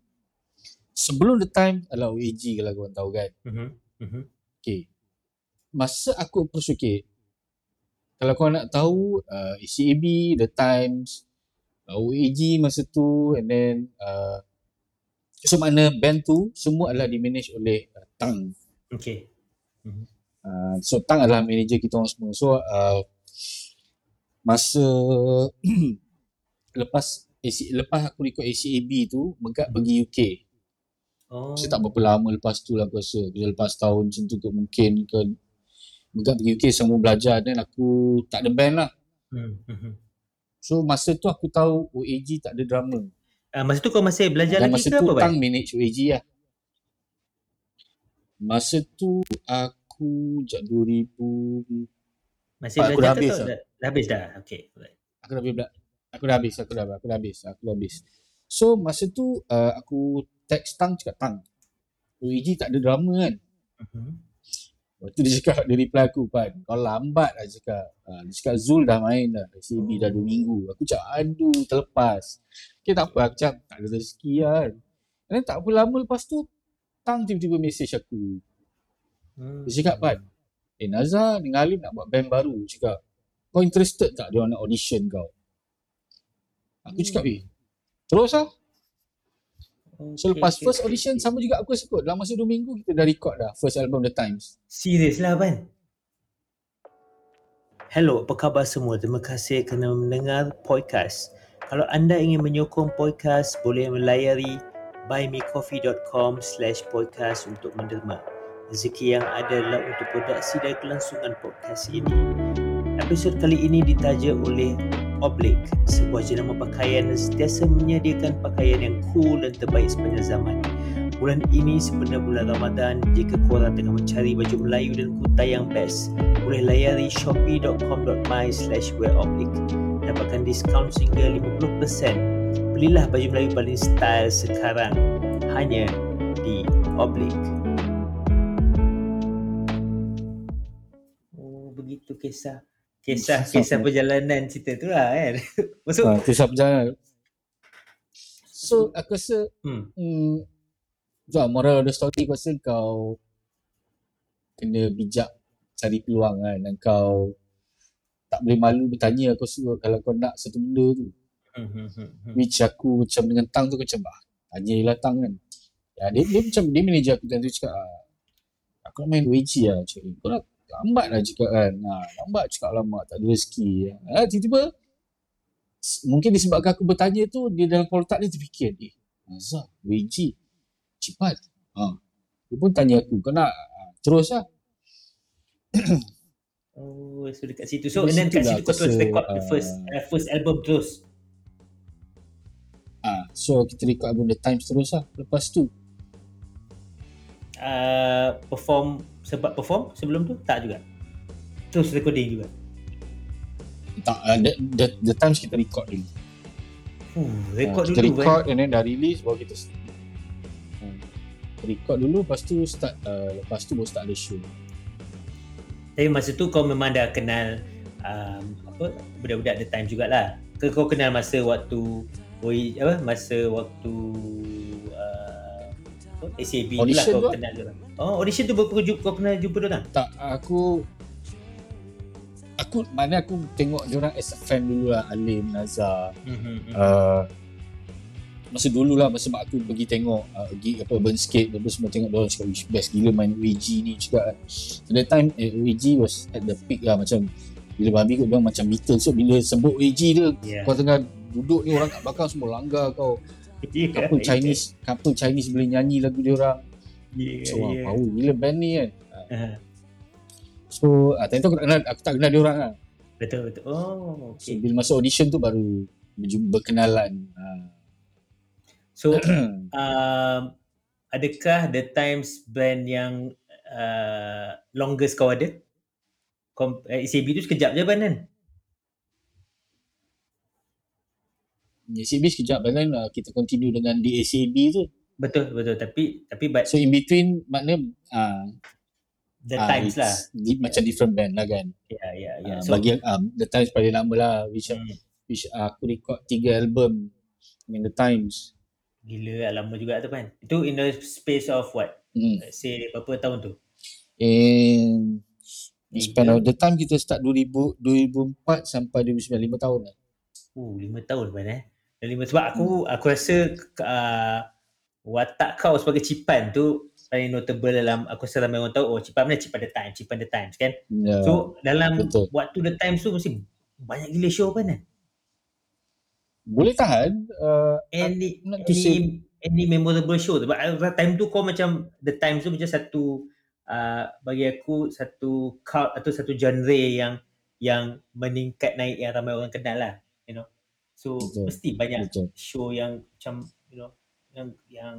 Sebelum The Time adalah OAG kalau korang tahu kan. Mhm. Mhm. Okay. Masa aku approach okay. Kalau kau nak tahu uh, ACAB, The Times, uh, OAG masa tu and then uh, so makna band tu semua adalah dimanage oleh uh, Tang. Okay. Mhm. Uh, so Tang adalah manager kita orang semua. So uh, masa *clears throat* lepas AC, lepas aku ikut ACAB tu Megat pergi UK. Oh. Saya tak berapa lama lepas tu lah aku rasa. Lepas tahun macam tu kot mungkin ke Megat pergi UK semua belajar dan aku tak ada band lah. Hmm. hmm. So masa tu aku tahu OAG tak ada drama. Uh, masa tu kau masih belajar Dan lagi masa ke tu apa, Tang Bai? manage OAG lah. Masa tu aku sejak 2000 Masih Aku dah belajar habis ke tak? dah. Dah, dah habis dah. Okey. Alright. aku dah habis aku dah habis aku dah aku dah habis aku dah habis so masa tu uh, aku text Tang cakap Tang OEG tak ada drama kan Mhm. Lepas tu dia cakap, dia reply aku Pan, kau lambat lah cakap. Ha, dia cakap Zul dah main dah, CB dah 2 minggu. Aku cakap, aduh terlepas. Okay tak apa, aku cakap, tak ada rezeki kan. And then tak apa lama lepas tu, Tang tiba-tiba message aku. Hmm. Dia cakap Pan, eh Nazar dengan Alim nak buat band baru. Dia cakap, kau interested tak dia nak audition kau? Aku cakap, eh, terus lah. So Okay, lepas okay, first okay, audition okay. sama juga aku rasa kot. Dalam masa 2 minggu kita dah record dah first album The Times. Serius lah Ban. Hello, apa khabar semua? Terima kasih kerana mendengar podcast. Kalau anda ingin menyokong podcast, boleh melayari buymecoffee.com slash podcast untuk menderma. Rezeki yang ada adalah untuk produksi dan kelangsungan podcast ini. Episod kali ini ditaja oleh Oblique, sebuah jenama pakaian yang sentiasa menyediakan pakaian yang cool dan terbaik sepanjang zaman. Bulan ini sebenarnya bulan Ramadan, jika korang tengah mencari baju Melayu dan kutai yang best, boleh layari shopee.com.my slash wearoblique. Dapatkan diskaun sehingga 50%. Belilah baju Melayu paling style sekarang hanya di Oblique. Oh, begitu kisah. Kisah kisah perjalanan cerita tu lah kan. *laughs* Masuk. Ha, kisah perjalanan. So aku rasa Hmm. hmm, so, moral of the story aku rasa kau kena bijak cari peluang kan dan kau tak boleh malu bertanya aku rasa kalau kau nak satu benda tu Hmm, hmm, hmm, which aku macam dengan Tang tu aku macam ah, tanya lah Tang kan ya, dia, dia macam dia manager aku dan dia cakap ah, aku nak main WG lah cakap, "Eh, kau nak lambat lah cakap kan ha, lambat cakap lama tak ada rezeki ha, tiba-tiba mungkin disebabkan aku bertanya tu dia dalam kepala otak dia terfikir eh Azhar WG cepat ha. dia pun tanya aku kau nak ah, terus lah *coughs* Oh, so dekat situ. So, Di and then kat situ kau terus record the uh, first uh, first album terus. ha. so kita record album The Times terus lah lepas tu Uh, perform sebab perform sebelum tu tak juga. Terus recording juga. tak, uh, the, the, the Times kita record dulu Huh, record Ah, kita dulu record and then dah release baru kita hmm. record dulu lepas tu start uh, lepas tu baru start ada show Tapi masa tu kau memang dah kenal um, apa budak-budak the time jugalah. Ke kau kenal masa waktu oi apa masa waktu uh, ACB tu lah Audition kau kenal dia orang. Oh, audition tu baru kau jumpa, kau kenal jumpa dia orang. tak aku aku mana aku tengok dia orang as a fan dulu lah Alim Nazar Hmm. uh, masa dulu lah masa mak aku pergi tengok uh, gig apa Burn Skate apa semua tengok dia orang cakap "Wish, best gila main WG ni kan at that time eh, WG was at the peak lah macam bila babi kot dia orang macam Beatles so bila sebut WG dia Yeah. kau tengah duduk ni orang kat belakang semua langgar kau Yeah, couple Chinese couple Chinese boleh nyanyi lagu dia orang Yeah, so yeah. yeah. power gila band ni kan Uh, so uh, time tu aku tak kenal aku tak kenal dia orang lah betul betul. Oh, so okay. bila masuk audition tu baru berkenalan uh. So, *clears throat* um, adakah The Times band yang uh, longest kau ada? Kom- uh, ECB tu sekejap je band kan? ACB sekejap and then uh, kita continue dengan DACB tu Betul betul tapi tapi but so in between maknanya uh, The uh, Times lah. di, macam different band lah kan Ya ya ya. uh, So bagi um, The Times paling lama lah which, hmm, which uh, aku record tiga album in The Times gila lah, lama juga tu kan. Itu in the space of what? hmm. Let's say berapa tahun tu? Tiga. span of the time kita start 2000, 2004 sampai 2009 5 tahun lah Uh, lima tahun kan eh. Lima sebab aku aku rasa uh, watak kau sebagai Cipan tu paling notable dalam aku rasa ramai orang tahu oh Cipan mana Cipan the Times, Cipan the Times kan. Ya. So dalam betul. waktu the Times tu mesti banyak gila show kan kan. boleh tahan uh, Any to say- any any memorable show tu. But uh, time tu kau macam the Times tu macam satu uh, bagi aku satu cult atau satu genre yang yang meningkat naik yang ramai orang kenal lah. So Betul. mesti banyak betul show yang macam you know yang yang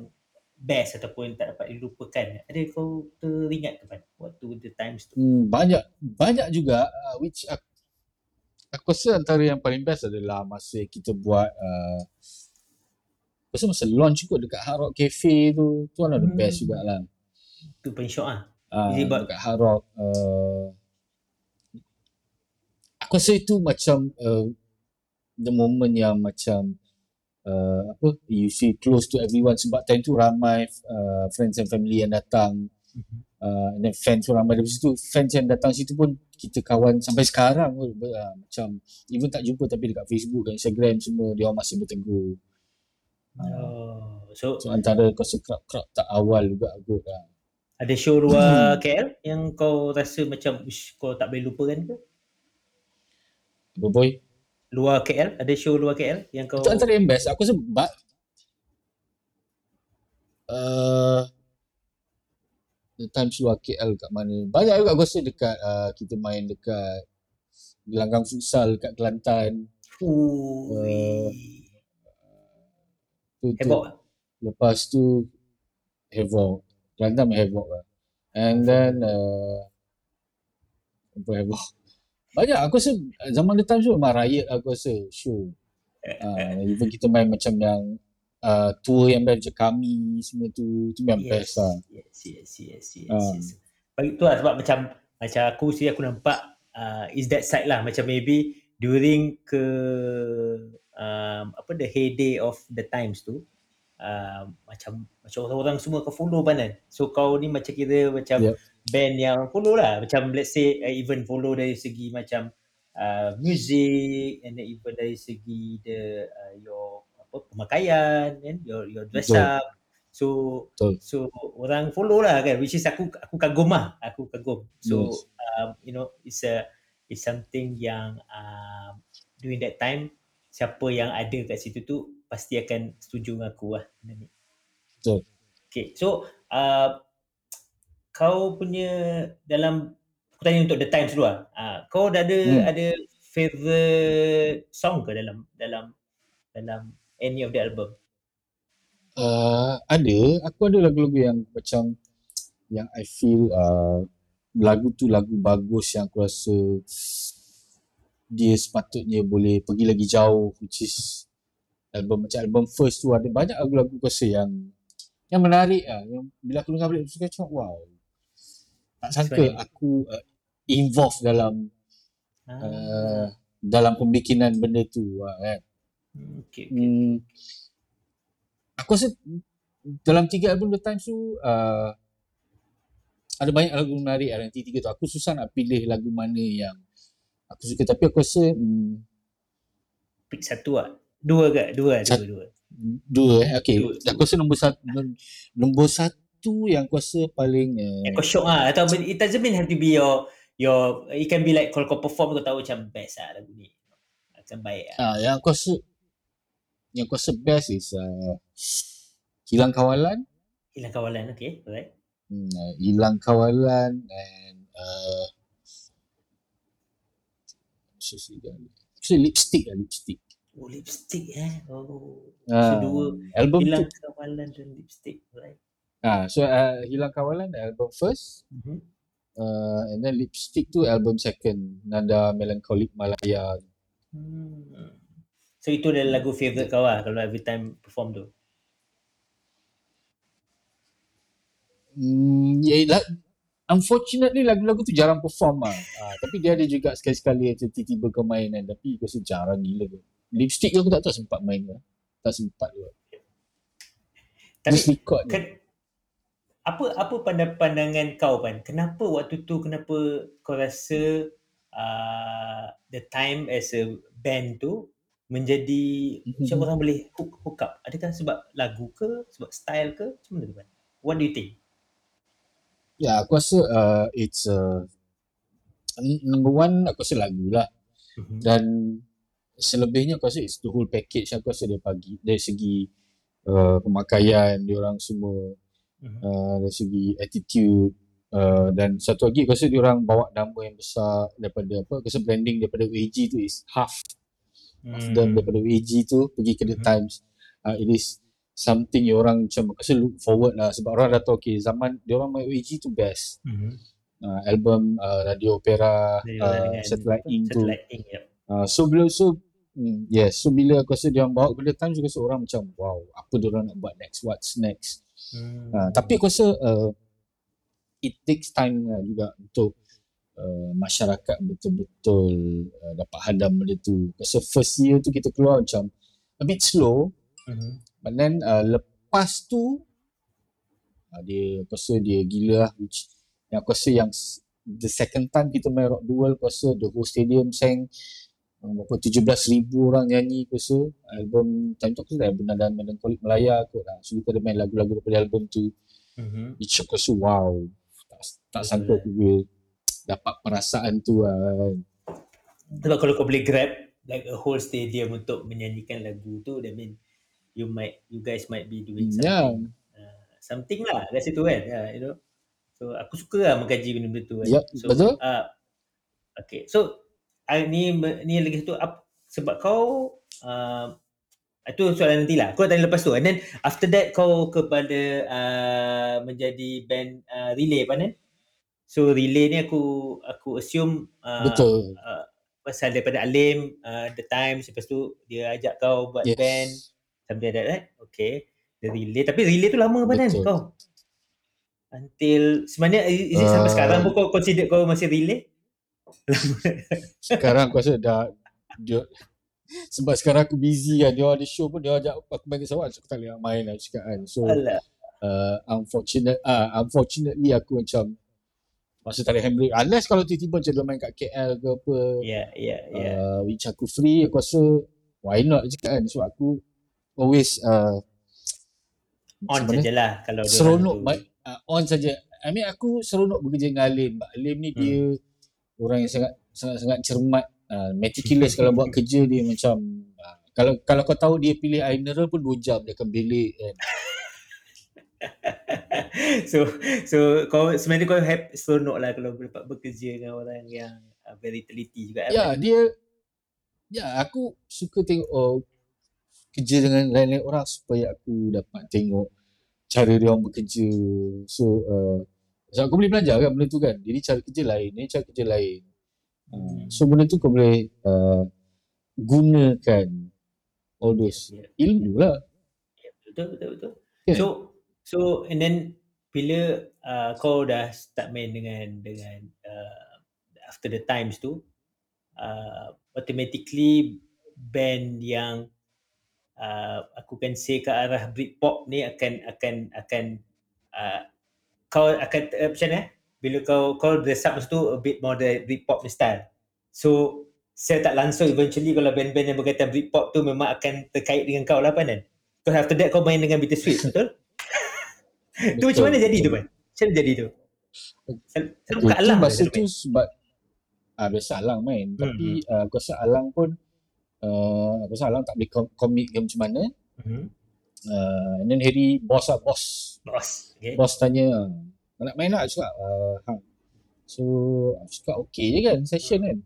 best ataupun tak dapat dilupakan. Ada kau teringat ke waktu the times tu? Hmm, banyak banyak juga uh, which aku, aku rasa antara yang paling best adalah masa kita buat uh, rasa masa launch kot dekat Hard Rock Cafe tu tu one of the Hmm. best jugalah Tu paling syok ah. uh, it about- dekat Hard Rock uh, aku rasa itu macam uh, the moment yang macam uh, apa you see close to everyone. Sebab time tu ramai uh, friends and family yang datang. Uh, and then fans pun ramai. Dari situ fans yang datang situ pun kita kawan sampai sekarang pun uh, macam even tak jumpa tapi dekat Facebook dan Instagram semua dia orang masih bertegur. Oh, so so antara kau crowd-crowd tak awal juga kot lah. ada show luar KL yang kau rasa macam kau tak boleh lupakan ke? boy Luar KL, ada show luar KL yang kau itu antara yang best aku ba- uh, the times luar KL kat mana banyak juga aku rasa dekat uh, kita main dekat gelanggang futsal kat Kelantan Ui. tu, tu Heboh. ah? Lepas tu Havoc. Kelantan main Havoc lah. And then uh, apa Havoc. Banyak aku rasa uh, zaman the time tu memang riot aku rasa show. Uh, even kita main macam yang uh, tour yang best macam kami semua tu tu memang best lah. Yes, yes, yes, yes, Ah. yes. Bagi tu lah sebab macam macam aku sih aku nampak uh, is that side lah macam maybe during ke um, apa the heyday of the times tu uh, macam macam orang-orang semua kau follow kan so kau ni macam kira macam Yep. Band yang follow lah macam let's say uh, even follow dari segi macam uh, music and then even dari segi the uh, your apa pemakaian kan your your dress Betul. up so Betul. so orang follow lah kan which is aku aku kagum lah aku kagum so Yes. um, you know it's a it's something yang um, during that time siapa yang ada kat situ tu pasti akan setuju dengan aku lah benda ni. Betul. Okay, so uh, kau punya dalam aku tanya untuk the times dulu lah. Uh, kau dah ada Hmm. ada favorite song ke dalam dalam dalam any of the album? Uh, ada, aku ada lagu-lagu yang macam yang I feel uh, lagu tu lagu bagus yang aku rasa dia sepatutnya boleh pergi lagi jauh which is album macam album first tu ada banyak lagu-lagu aku rasa yang yang menarik lah yang bila aku dengar balik aku macam wow tak sangka Sebenarnya. aku uh, involved dalam Ah, uh, dalam pembikinan benda tu lah, kan hmm, okay, okay. Hmm, aku rasa dalam tiga album The Times tu uh, ada banyak lagu menarik lah nanti tiga tu. Aku susah nak pilih lagu mana yang aku suka tapi aku rasa hmm, Pick satu lah. Dua ke? Dua, dua, Sat- dua. dua eh. Okay, Dua. aku rasa nombor satu nombor satu yang aku rasa paling uh, Yang kau shock lah. Atau it doesn't mean have to be your, your, it can be like kalau kau perform kau tahu macam best lah lagu ni. Akan baik lah. ah, yang aku rasa yang aku rasa best is uh, Hilang Kawalan Hilang kawalan, okay. Alright. hmm, uh, Hilang Kawalan and uh, so, so, so, lipstick lah lipstick Oh, lipstick eh. Oh. Ah, dua. album Hilang tu kawalan dan lipstick. Alright. Ah so uh, Hilang Kawalan album first Mm-hmm. uh, and then lipstick tu album second Nada Melancholic Malaya Hmm. So itu adalah lagu favourite kau lah kalau every time perform tu. Hmm, ya, la, unfortunately lagu-lagu tu jarang perform lah. Ah, tapi dia ada juga sekali-sekali tiba-tiba kau main kan. Tapi aku rasa jarang gila tu. Lipstick aku tak tahu sempat main ke. Tak sempat juga. Tapi Just record kan, apa apa pandang pandangan kau kan? Kenapa waktu tu kenapa kau rasa uh, the time as a band tu menjadi Mhm. macam orang boleh hook, hook up? Adakah sebab lagu ke? Sebab style ke? Macam mana tu Pan? What do you think? Ya, aku rasa uh, it's uh, number one aku rasa lagu lah. Mhm. Dan selebihnya aku rasa it's the whole package aku rasa dia bagi dari segi uh, pemakaian dia orang semua. Uh, dari segi attitude uh, dan satu lagi aku rasa dia orang bawa nama yang besar daripada apa aku rasa branding daripada WG tu is half of them daripada WG tu pergi ke The Mhm. Times. Uh, it is something yang orang macam aku rasa look forward lah sebab orang dah tahu okay zaman dia orang main WG tu best. Mhm. uh, album uh, Radio Opera uh, Satellite Ink tu. Ink, yep. Uh, so bila so mm, yes so bila aku rasa dia orang bawa benda time juga rasa orang macam wow apa dia orang nak buat next? What's next Hmm. uh, tapi aku rasa uh, it takes time lah juga untuk uh, masyarakat betul-betul uh, dapat hadam benda tu aku rasa first year tu kita keluar macam a bit slow Mhm. but then uh, lepas tu uh, dia aku rasa dia gila lah which yang aku rasa yang the second time kita main Rock Duel aku rasa the whole stadium sang berapa 17,000 orang nyanyi aku rasa album time tu aku rasa album Nadan Melankolik Melaya kot lah so kita ada main lagu-lagu daripada album tu Mhm. which aku rasa wow tak, tak sangka aku boleh dapat perasaan tu lah kan. Sebab kalau kau boleh grab like a whole stadium untuk menyanyikan lagu tu, that mean you might you guys might be doing something. Ya, Uh, something lah kat situ kan. Uh, you know. So aku suka lah mengkaji benda-benda tu kan. Ya, so, betul. Uh, okay. So ni ni lagi satu up, sebab kau uh, itu soalan nanti lah. Kau tanya lepas tu. And then after that kau kepada uh, menjadi band uh, relay apa? So relay ni aku aku assume uh, betul uh, pasal daripada Alim uh, The Times lepas tu dia ajak kau buat Yes. band something like that right? Okay. The relay tapi relay tu lama apa kan kau? Until sebenarnya is it sampai Uh, sekarang pun kau consider kau masih relay? *laughs* sekarang aku rasa dah dia sebab sekarang aku busy kan dia ada show pun dia ajak aku main so aku tak boleh main lah cakap kan. So Alah. uh, unfortunate uh, unfortunately aku macam masa tak ada handbrake unless kalau tiba-tiba macam dia main kat KL ke apa Ya, ya, ya. uh, which aku free aku rasa why not cakap kan? So aku always uh, On sajalah kalau seronok ma- uh, on saja. I mean aku seronok bekerja dengan Alim Alim ni dia orang yang sangat sangat sangat cermat uh, meticulous kalau buat kerja dia macam uh, kalau kalau kau tahu dia pilih air mineral pun 2 jam dia akan belik kan. *laughs* so so kau sebenarnya kau happy seronok lah kalau dapat bekerja dengan orang yang uh, very teliti juga. Ya dia ya aku suka tengok oh, kerja dengan lain-lain orang supaya aku dapat tengok cara dia orang bekerja. So uh, so aku boleh belajar kan benda tu kan. Jadi cara kerja lain, ni cara kerja lain. Uh, so benda tu kau boleh uh, gunakan all those Ya, ilmu lah. betul betul betul. Kan? So so and then bila uh, kau dah start main dengan dengan uh, after the times tu uh, automatically band yang uh, aku kan say ke arah Britpop ni akan akan akan uh, kau akan uh, macam mana eh? bila kau kau dress up masa tu a bit more the Britpop style. So saya tak langsung eventually kalau band-band yang berkaitan Britpop tu memang akan terkait dengan kau lah kan? Because after that kau main dengan Bittersweet, *laughs* betul? tu macam mana jadi tu kan? Macam mana jadi tu? Sel- Selalu kat Alang masa tu sebab ah biasa Alang main Hmm, tapi uh, aku rasa Alang pun uh, aku rasa Alang tak boleh ke macam mana Hmm. uh, and then Harry boss lah boss Bos. Okay. boss tanya kau nak main tak aku cakap uh, ha. so aku cakap okay je kan session kan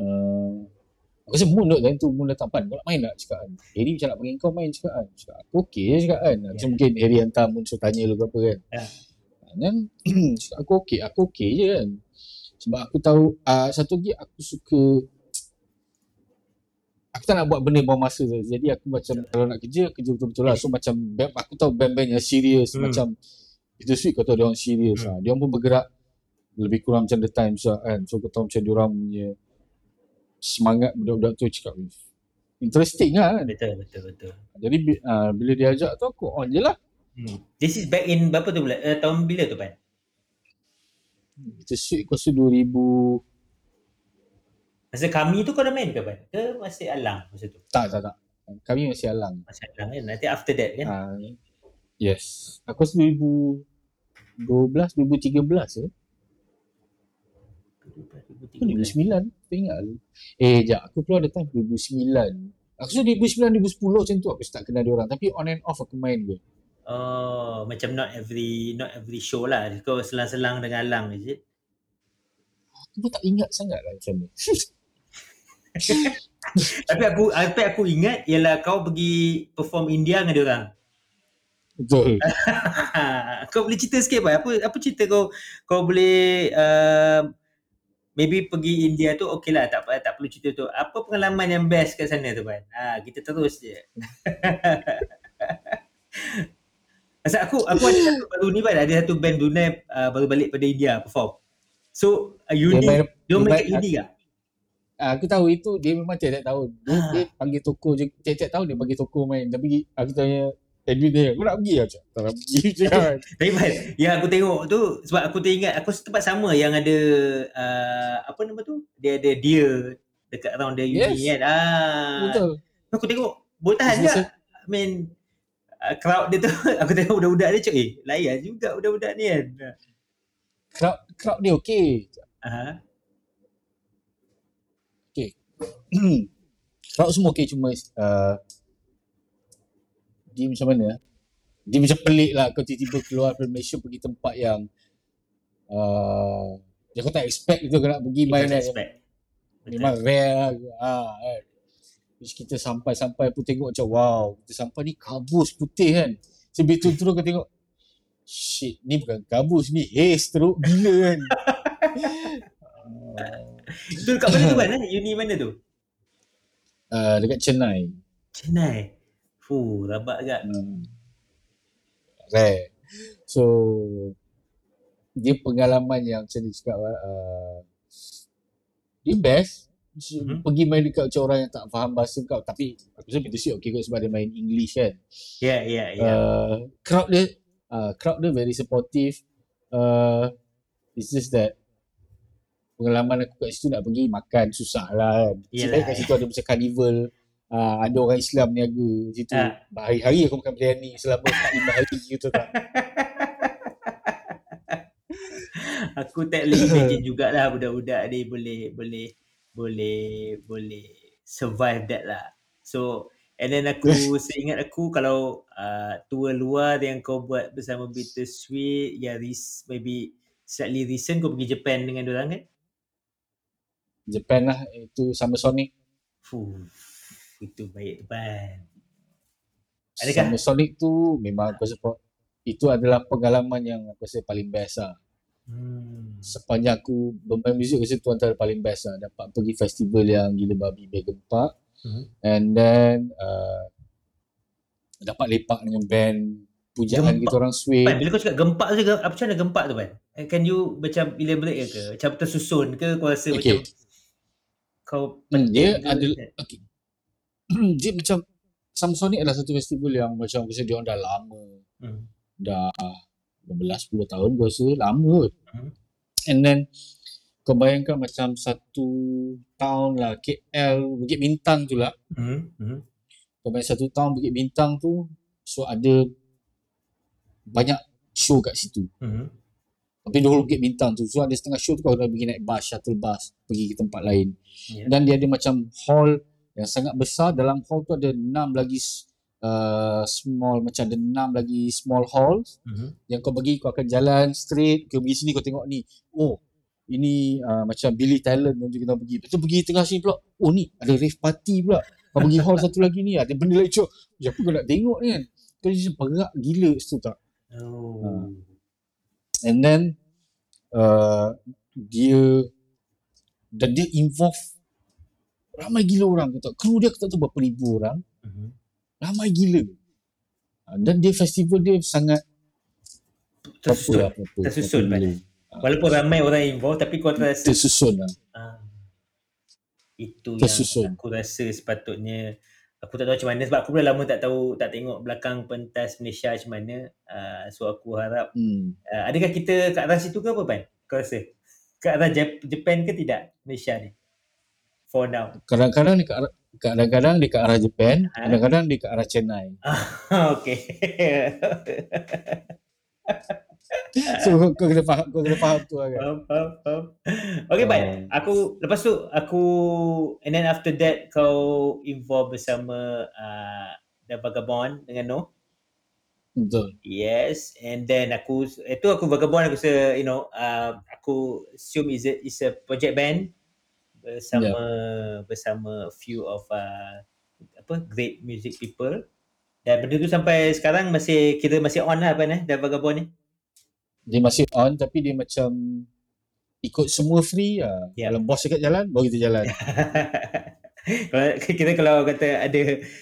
uh, aku rasa Moon tu time tu Moon datang pan kau nak main tak cakap kan Harry macam nak panggil kau main cakap kan cakap aku okay je cakap kan yeah. Yeah. mungkin Harry hantar Moon suruh tanya lu ke apa kan Yeah. and then *clears throat* cakap aku okay aku okay je kan sebab aku tahu uh, satu lagi aku suka aku tak nak buat benda buang masa jadi aku macam kalau nak kerja kerja betul-betul lah so macam band, aku tahu band-band yang serius Hmm. macam itu sweet kau tahu dia orang serius Hmm. lah dia orang pun bergerak lebih kurang macam the times lah kan so kau tahu macam dia orang punya semangat budak-budak tu cakap "Wih, interesting lah kan Betul, betul, betul. jadi uh, bila dia ajak tu aku on je lah Hmm. This is back in berapa tu bulan? Uh, tahun bila tu Pan? kita shoot aku rasa 2000 Masa kami tu kau dah main ke Pan? Ke masih alang masa tu? Tak, tak, tak. Kami masih alang. Masih alang kan? Nanti after that kan? Uh, yes. Aku rasa 2012, 2013 eh. 2009 Tak ingat Eh sekejap Aku keluar the time 2009 Aku rasa 2009 2010 macam tu Aku start kenal dia orang Tapi on and off aku main je Oh Macam not every Not every show lah Kau selang-selang dengan Alang is it? Aku pun tak ingat sangat lah macam ni *laughs* *laughs* Tapi aku Tapi aku ingat Ialah kau pergi Perform India dengan dia orang Betul *laughs* Kau boleh cerita sikit apa? Apa, apa cerita kau Kau boleh uh, maybe pergi India tu okey lah tak tak perlu cerita tu. Apa pengalaman yang best kat sana tu kan? Ha, kita terus je. *laughs* Pasal aku aku ada satu baru ni kan ada satu band Brunei uh, baru balik pada India perform. So uh, Uni dia main, dia main Uni ke? Uh, aku tahu itu dia memang tiap-tiap tahun. Dia, ha. dia panggil toko je tiap-tiap tahun dia panggil toko main. Tapi aku tanya Edwin dia, kau nak pergi lah cak? Tak nak pergi je *laughs* kan. Tapi Mat, yang aku tengok tu, sebab aku teringat, aku tempat sama yang ada, uh, apa nama tu? Dia ada dia dekat around the yes. uni kan. Ah. Betul. Aku tengok, boleh tahan tak? I mean, uh, crowd dia tu, *laughs* aku tengok budak-budak dia cak, eh, layan juga budak-budak ni kan. Crowd, crowd dia okey. Uh-huh. Okay. Crowd semua okey, cuma uh, dia macam mana dia macam pelik lah kau tiba-tiba keluar dari Malaysia pergi tempat yang uh, yang kau tak expect itu kau nak pergi main kan memang rare lah ha, kan. Kita sampai-sampai pun tengok macam wow kita sampai ni kabus putih kan. Sebetul terus kau tengok shit ni bukan kabus ni haze teruk gila kan. *laughs* Itu dekat mana tu kan uni mana tu uh, dekat Chennai Chennai Fuh, rabak agak. Hmm. Rare. So, dia pengalaman yang macam ni cakap, uh, dia best. Mm-hmm. Pergi main dekat macam orang yang tak faham bahasa kau. Tapi, aku rasa Peter okay kot sebab dia main English kan. Yeah, yeah, yeah. Uh, crowd dia, uh, crowd dia very supportive. Uh, it's just that, pengalaman aku kat situ nak pergi makan susah lah kan. Sebab kat situ ada macam carnival uh, ada orang Islam niaga situ. Uh. Hari-hari aku makan biryani selama 4-5 hari gitu tak. *laughs* aku tak boleh imagine jugalah budak-budak ni boleh boleh boleh boleh survive that lah. So and then aku *laughs* seingat aku kalau uh, tour luar yang kau buat bersama Bittersweet ya this maybe slightly recent kau pergi Japan dengan orang kan? Japan lah itu sama Sonic. Fuh, itu baik depan. Adakah? Sama Sonic tu memang aku rasa itu adalah pengalaman yang aku rasa paling best lah. Hmm. Sepanjang aku bermain muzik rasa tu antara paling best lah. Dapat pergi festival yang gila babi Park. Hmm. And then uh, dapat lepak dengan band pujaan kita orang swing. Pan, bila kau cakap gempak tu, apa macam mana gempak tu Pan? Can you macam elaborate ke? Macam tersusun ke kau rasa okay. macam kau hmm, dia ada okay. dia macam Samsonic adalah satu festival yang macam rasa dia orang dah lama. Hmm. Dah 15 10 tahun rasa lama kot. Hmm. And then kau bayangkan macam satu tahun lah KL Bukit Bintang tu lah. Hmm. Hmm. Kau bayangkan satu tahun Bukit Bintang tu so ada banyak show kat situ. Hmm. Tapi dulu Bukit Bintang tu. So ada setengah show tu kau kena pergi naik bus, shuttle bus pergi ke tempat lain. Yeah. Dan dia ada macam hall yang sangat besar. Dalam hall tu ada enam lagi uh, small macam ada enam lagi small halls. Mm-hmm. yang kau pergi kau akan jalan straight. Kau pergi sini kau tengok ni. Oh ini uh, macam Billy Talent yang kita pergi. Lepas tu pergi tengah sini pula. Oh ni ada rave party pula. Kau pergi hall satu lagi ni ada benda lain cok ya apa kau nak tengok ni kan? Kau jadi perak gila situ tak? Oh. Uh. And then uh, dia dan dia involve ramai gila orang. Kata kru dia kata tu berapa ribu orang. Uh-huh. ramai gila. Ah, dan dia festival dia sangat tersusun. apa, apa, tersusun apa, apa, ah. walaupun ramai orang involved tapi kau rasa tersusun lah. Uh, itu tersusun. yang aku rasa sepatutnya aku tak tahu macam mana sebab aku dah lama tak tahu tak tengok belakang pentas Malaysia macam mana uh, so aku harap hmm. uh, adakah kita kat arah situ ke apa Pan kau rasa kat arah Japan ke tidak Malaysia ni for now. Kadang-kadang dia kat arah kadang-kadang dia kat arah Japan, Ha? kadang-kadang dia kat arah Chennai. *laughs* okay. *laughs* *laughs* So kau, kau kena faham, kau kena faham tu lah kan. faham, faham, faham. Okay, baik. Um, Aku lepas tu aku and then after that kau involve bersama uh, The Vagabond dengan Noh. Betul. Yes, and then aku itu aku vagabond aku rasa you know uh, aku assume is a is a project band bersama bersama a few of uh, apa great music people dan benda tu sampai sekarang masih kira masih on lah apa ni dan vagabond ni. Dia masih on tapi dia macam ikut semua free lah. Ya. Kalau bos cakap jalan, baru kita jalan. *laughs* kita kalau kata ada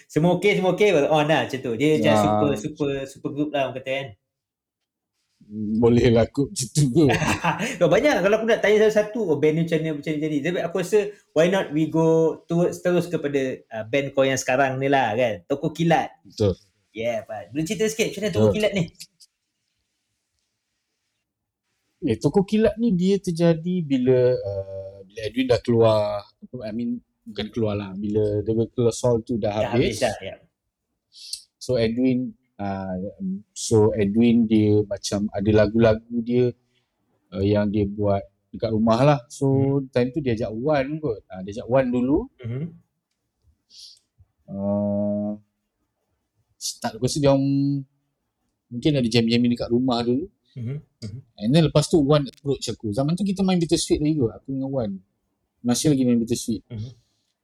semua okey semua okey baru on lah macam tu. Dia macam Ya. super super super group lah orang kata kan. Boleh lah kot macam tu. *laughs* Oh, banyak kalau aku nak tanya satu-satu oh, band ni macam ni macam ni jadi. Tapi aku rasa why not we go towards terus kepada uh, band kau yang sekarang ni lah kan. Toko Kilat. Betul. Yeah, Pak. Boleh cerita sikit macam mana Toko. Kilat ni? Eh, toko kilat ni dia terjadi bila uh, bila Edwin dah keluar, I mean bukan keluar lah, bila The Virtual Soul tu dah Dah habis habis. dah. Ya. So Edwin uh, so Edwin dia macam ada lagu-lagu dia uh, yang dia buat dekat rumah lah. So time tu dia ajak Wan kot. Uh, dia ajak Wan dulu. Mhm. Uh, start aku rasa dia orang mungkin ada jam-jamming dekat rumah dulu. Mhm. Mhm. And then lepas tu Wan approach aku. Zaman tu kita main Bittersweet lagi kot. Aku dengan Wan. Masih lagi main Bittersweet. Mhm.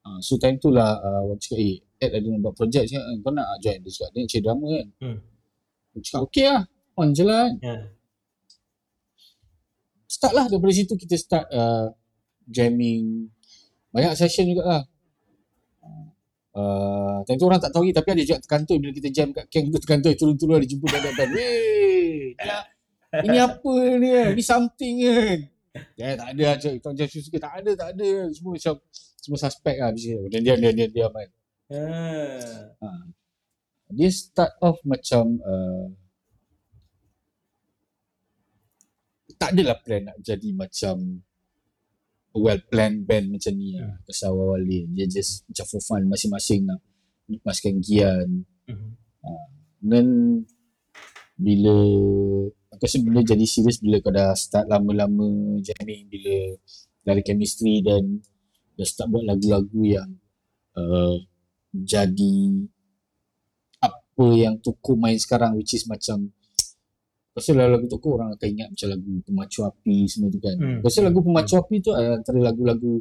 Uh, so time tu lah uh, Wan cakap, eh Ed ada nak buat projek cakap, "Eh, kau nak join? Dia cakap, dia nak cari drama kan? Hmm. Aku cakap, okay lah. On je lah kan. Ya. Start lah daripada situ kita start uh, jamming. Banyak session juga lah. Uh, time tu orang tak tahu lagi tapi ada juga terkantoi bila kita jam kat camp kita terkantoi turun-turun ada jumpa kat depan. Weh, ni, ini apa ni kan? Ni something kan? Ya tak ada cak. Tuan Jam suka tak ada, tak ada. Semua macam semua suspek lah. Dia, dia, dia, dia, dia, dia, Ah. dia start off macam uh, tak adalah plan nak jadi macam well planned band macam ni lah Hmm. pasal awal-awal dia dia just macam for fun masing-masing nak lepaskan gian Mhm. dan bila aku rasa jadi serius bila kau dah start lama-lama jamming bila ada chemistry dan dah start buat lagu-lagu yang uh, jadi apa yang Toko main sekarang which is macam Pasal lagu Toko orang akan ingat macam lagu Pemacu Api semua tu kan. Hmm. Pasal lagu Pemacu Api tu adalah antara lagu-lagu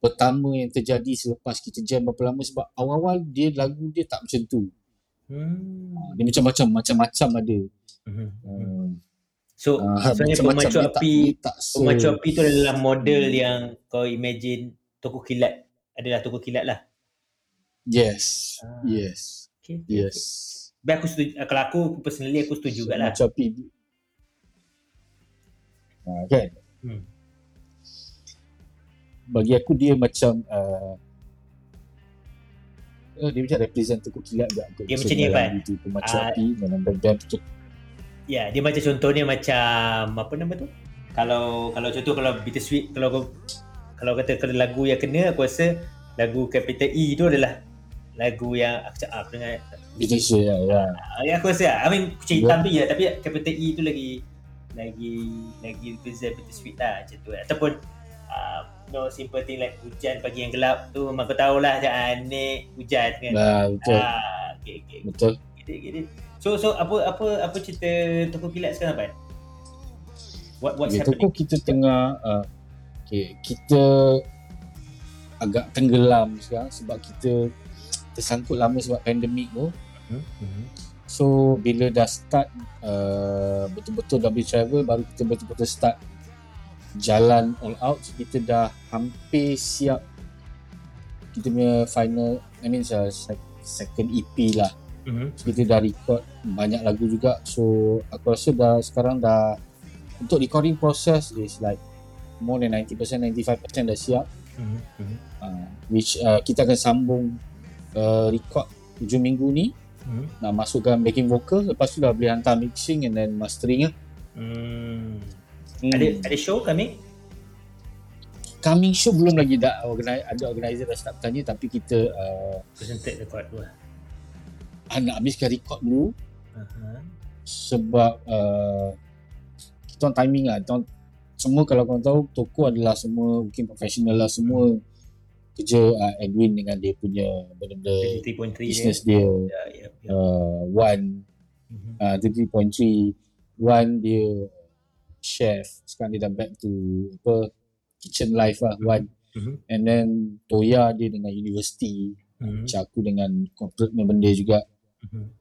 pertama yang terjadi selepas kita jam berapa lama sebab awal-awal dia lagu dia tak macam tu. Hmm. Dia macam-macam macam-macam ada. Mhm. Uh, So, uh, sebenarnya pemacu dia tak, api tak se- Pemacu api tu adalah model Hmm. yang kau imagine toko kilat adalah toko kilat lah. Yes. Ah. Yes. Okay. Yes. Tapi aku setuju, ah, kalau aku personally aku setuju juga lah. Pemacu Api. Uh, kan? Hmm. bagi aku dia macam uh, uh, dia macam represent Toko Kilat juga. Dia So, macam ni. Itu Pemacu Ah. Api dalam band-band Ya, dia macam contohnya macam apa nama tu? Kalau kalau contoh kalau Bittersweet kalau kalau kata kalau lagu yang kena aku rasa lagu capital E tu adalah lagu yang aku cakap ah, aku dengar share ya. ya. ah, yang aku rasa I mean kucing hitam tu ya tapi capital E tu lagi lagi lagi represent Bittersweet lah macam tu ataupun uh, no simple thing like hujan pagi yang gelap tu memang kau tahulah macam ni hujan kan Nah, betul. ah okey okey Betul. Gitu, gitu. So so apa apa apa cerita toko kilat sekarang Pan? What what's Okay, happening? toko kita tengah uh, okay, kita agak tenggelam sekarang sebab kita tersangkut lama sebab pandemik tu. Hmm? Hmm. So bila dah start uh, betul-betul dah boleh travel baru kita betul-betul start jalan all out so, kita dah hampir siap kita punya final I mean uh, sec- second EP lah Hmm. so, kita dah record banyak lagu juga so aku rasa dah sekarang dah untuk recording process is like more than 90% 95% dah siap Hmm. Hmm. uh, which uh, kita akan sambung uh, record hujung minggu ni Hmm. nak masukkan backing vocal lepas tu dah boleh hantar mixing and then mastering lah. Hmm. Hmm. Ada ada show kami? coming show belum lagi dah organize, ada organizer dah start tanya tapi kita uh, Presented record tu nak habiskan record dulu Uh-huh. sebab uh, kita on timing lah kita on, semua kalau kau tahu toko adalah semua mungkin profesional lah semua kerja uh, Edwin dengan dia punya benda-benda 33.3 dia. business dia Ya, ya, ya. uh, One Mhm. uh, 33.3 One dia chef sekarang dia dah back to apa kitchen life lah One Mhm. and then Toya dia dengan university Mhm. macam aku dengan corporate punya benda juga Mhm.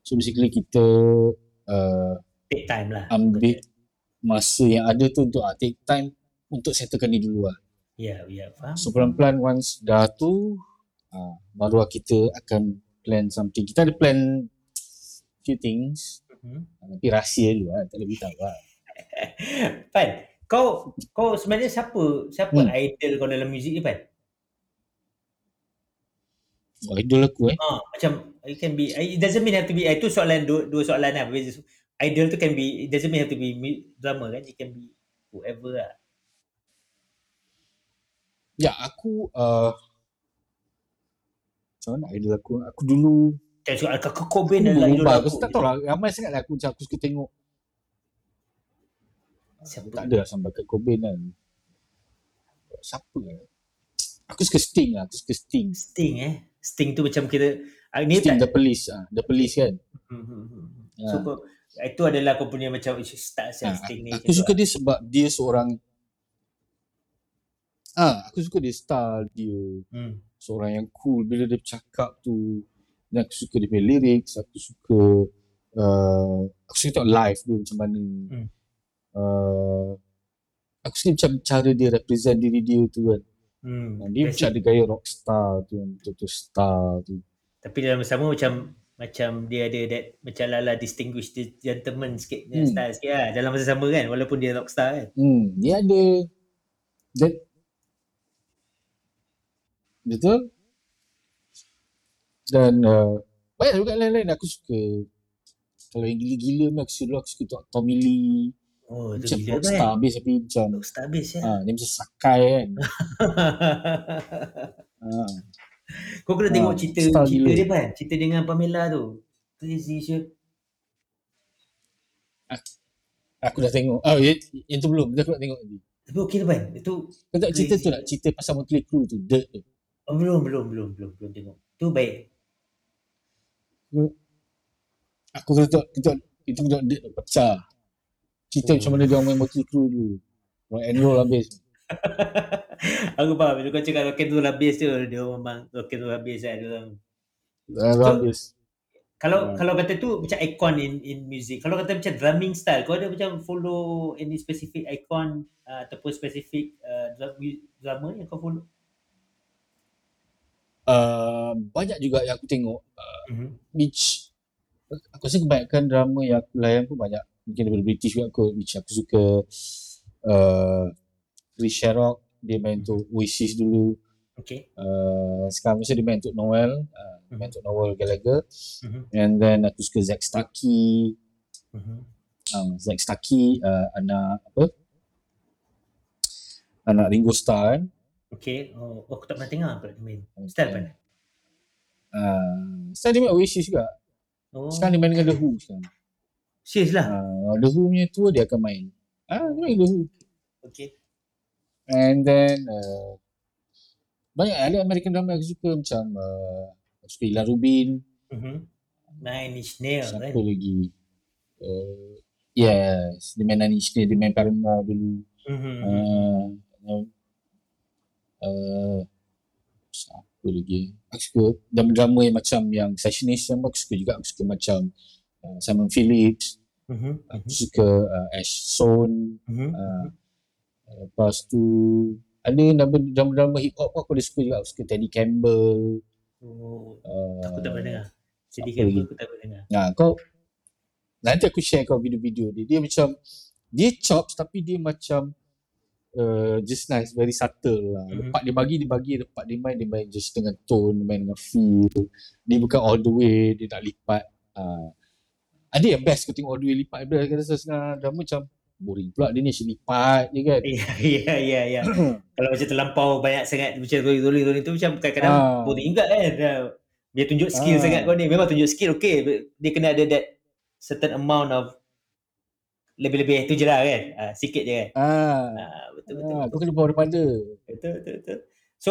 so basically kita uh, Take time lah. ambil masa yang ada tu untuk uh, take time untuk settlekan ni dulu lah Ya, ya, faham. so pelan-pelan once dah tu uh, baru lah kita akan plan something kita ada plan few things Mhm. uh, tapi rahsia dulu lah tak boleh beritahu lah *laughs* Pan, kau kau sebenarnya siapa siapa Hmm. idol kau dalam muzik ni Pan? Oh, idol aku eh Ah, macam it can be it doesn't mean have to be itu soalan dua, dua soalan lah. Idol tu can be it doesn't mean have to be drama kan. It can be whoever lah. ya aku uh, macam mana idol aku aku dulu Macam soal Kurt aku Cobain adalah idol aku. aku tak tahu lah ramai sangat lah aku macam aku suka tengok Siapa? tak ada lah sampai Kurt Cobain kan siapa lah aku suka Sting lah aku suka Sting Sting eh. Sting tu macam kita ah, ni Sting tak The Police ah The Police kan Hmm, hmm, hmm. Ya. So kau itu adalah kau punya macam start Ah, ha, Sting ni. aku suka dia sebab dia seorang ah aku suka dia style dia Hmm. seorang yang cool bila dia bercakap tu dan aku suka dia punya lyrics aku suka uh, aku suka tengok live dia macam mana Hmm. uh, aku suka macam cara dia represent diri dia tu kan Hmm. Dia Basic- macam ada gaya rockstar tu yang betul-betul star tu Tapi dalam sama macam macam dia ada that macam lala distinguished dia gentleman sikit hmm. Hmm. style sikit lah dalam masa sama kan walaupun dia rockstar kan. hmm dia ada dan betul dan uh, banyak juga lain-lain aku suka kalau yang gila-gila ni aku suka aku suka Tommy Lee Oh tu macam gila rockstar kan. habis tapi macam Rockstar habis ya. ah dia macam sakai kan *laughs* ah Kau kena tengok Ah, cerita cerita gila. dia kan. Cerita dengan Pamela tu. Si Syed. aku dah tengok oh yang, yang tu belum aku nak tengok lagi Tapi okey tu kan. Itu kau tak cerita tu Crazy. nak cerita pasal Motley Crue tu Dirt tu oh, belum belum belum belum belum tengok. Tu baik. aku kena tengok itu tengok Dirt tu pecah cerita macam mana dia orang main Motley Crue dulu rock and roll habis *laughs* Aku faham bila kau cakap rock and roll habis tu dia memang rock and roll habis lah dia orang. So- habis Kalau Hmm. kalau kata tu macam icon in in music. Kalau kata macam drumming style, kau ada macam follow any specific icon uh, ataupun specific uh, drum, drummer yang kau follow? uh, banyak juga yang aku tengok uh, Mm-hmm. which aku rasa kebanyakan drama yang aku layan pun banyak mungkin daripada British juga kot which aku suka uh, Chris Sherrock dia main untuk Oasis dulu Okay. uh, sekarang masa dia main untuk Noel uh, dia main untuk Noel Gallagher Mhm. and then aku suka Zack Starkey Mm-hmm. uh, Zack Starkey uh, anak apa anak Ringo Starr kan Okay. Oh, aku tak pernah tengok pula dia main. Style mana? uh, sekarang dia main Oasis juga Oh. sekarang dia main dengan The Who sekarang Serius lah. uh, The Who punya tour dia akan main ah dia main The Who Okay. And then uh, banyak ada American drama yang aku suka macam uh, suka Ilan Rubin, Mm-hmm. Nine Inch Nails siapa lagi? Uh, yes, dia main Nine Inch Nails, dia main Paramore dulu. Mm-hmm. Uh, uh, uh, siapa lagi? Aku suka drama-drama yang macam yang sessionist yang aku suka juga. Aku suka macam uh, Simon Phillips, Mm-hmm. aku suka uh, Ash Son, Mm-hmm. uh, lepas tu ada drama- drama-drama hip hop pun aku ada suka juga. Aku suka Teddy Campbell, Oh, Uh, aku tak pernah dengar. Kan lagi? aku tak pernah dengar. Nah, kau nanti aku share kau video-video dia. Dia macam dia chops tapi dia macam uh, just nice, very subtle lah. Mhm. Lepas dia bagi, dia bagi, lepas dia main, dia main just dengan tone, dia main dengan feel. Dia bukan all the way, dia tak lipat. Uh, ada yang best kau tengok way lipat. Dia rasa setengah drama macam boring pula dia ni asyik lipat je kan Ya, ya, ya, ya. *coughs* Kalau macam terlampau banyak sangat macam tulis-tulis tulis tu macam kadang-kadang Ah. boring juga kan. Dia tunjuk skill Ah. sangat kau ni. Memang tunjuk skill okey. Dia kena ada that certain amount of lebih-lebih tu je lah kan. Ah, sikit je kan. ah, Ah, betul betul. ah, kau kena bawa daripada Betul betul betul. So,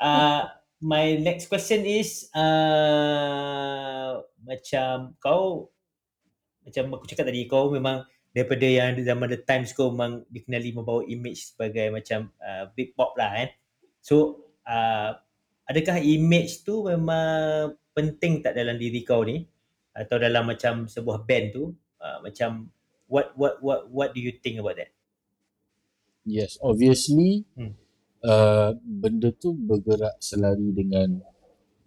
uh, my next question is uh, macam kau macam aku cakap tadi kau memang daripada yang zaman the times kau memang dikenali membawa image sebagai macam uh, big pop lah kan. So, uh, adakah image tu memang penting tak dalam diri kau ni atau dalam macam sebuah band tu uh, macam what what what what do you think about that? yes obviously Hmm. uh, benda tu bergerak selari dengan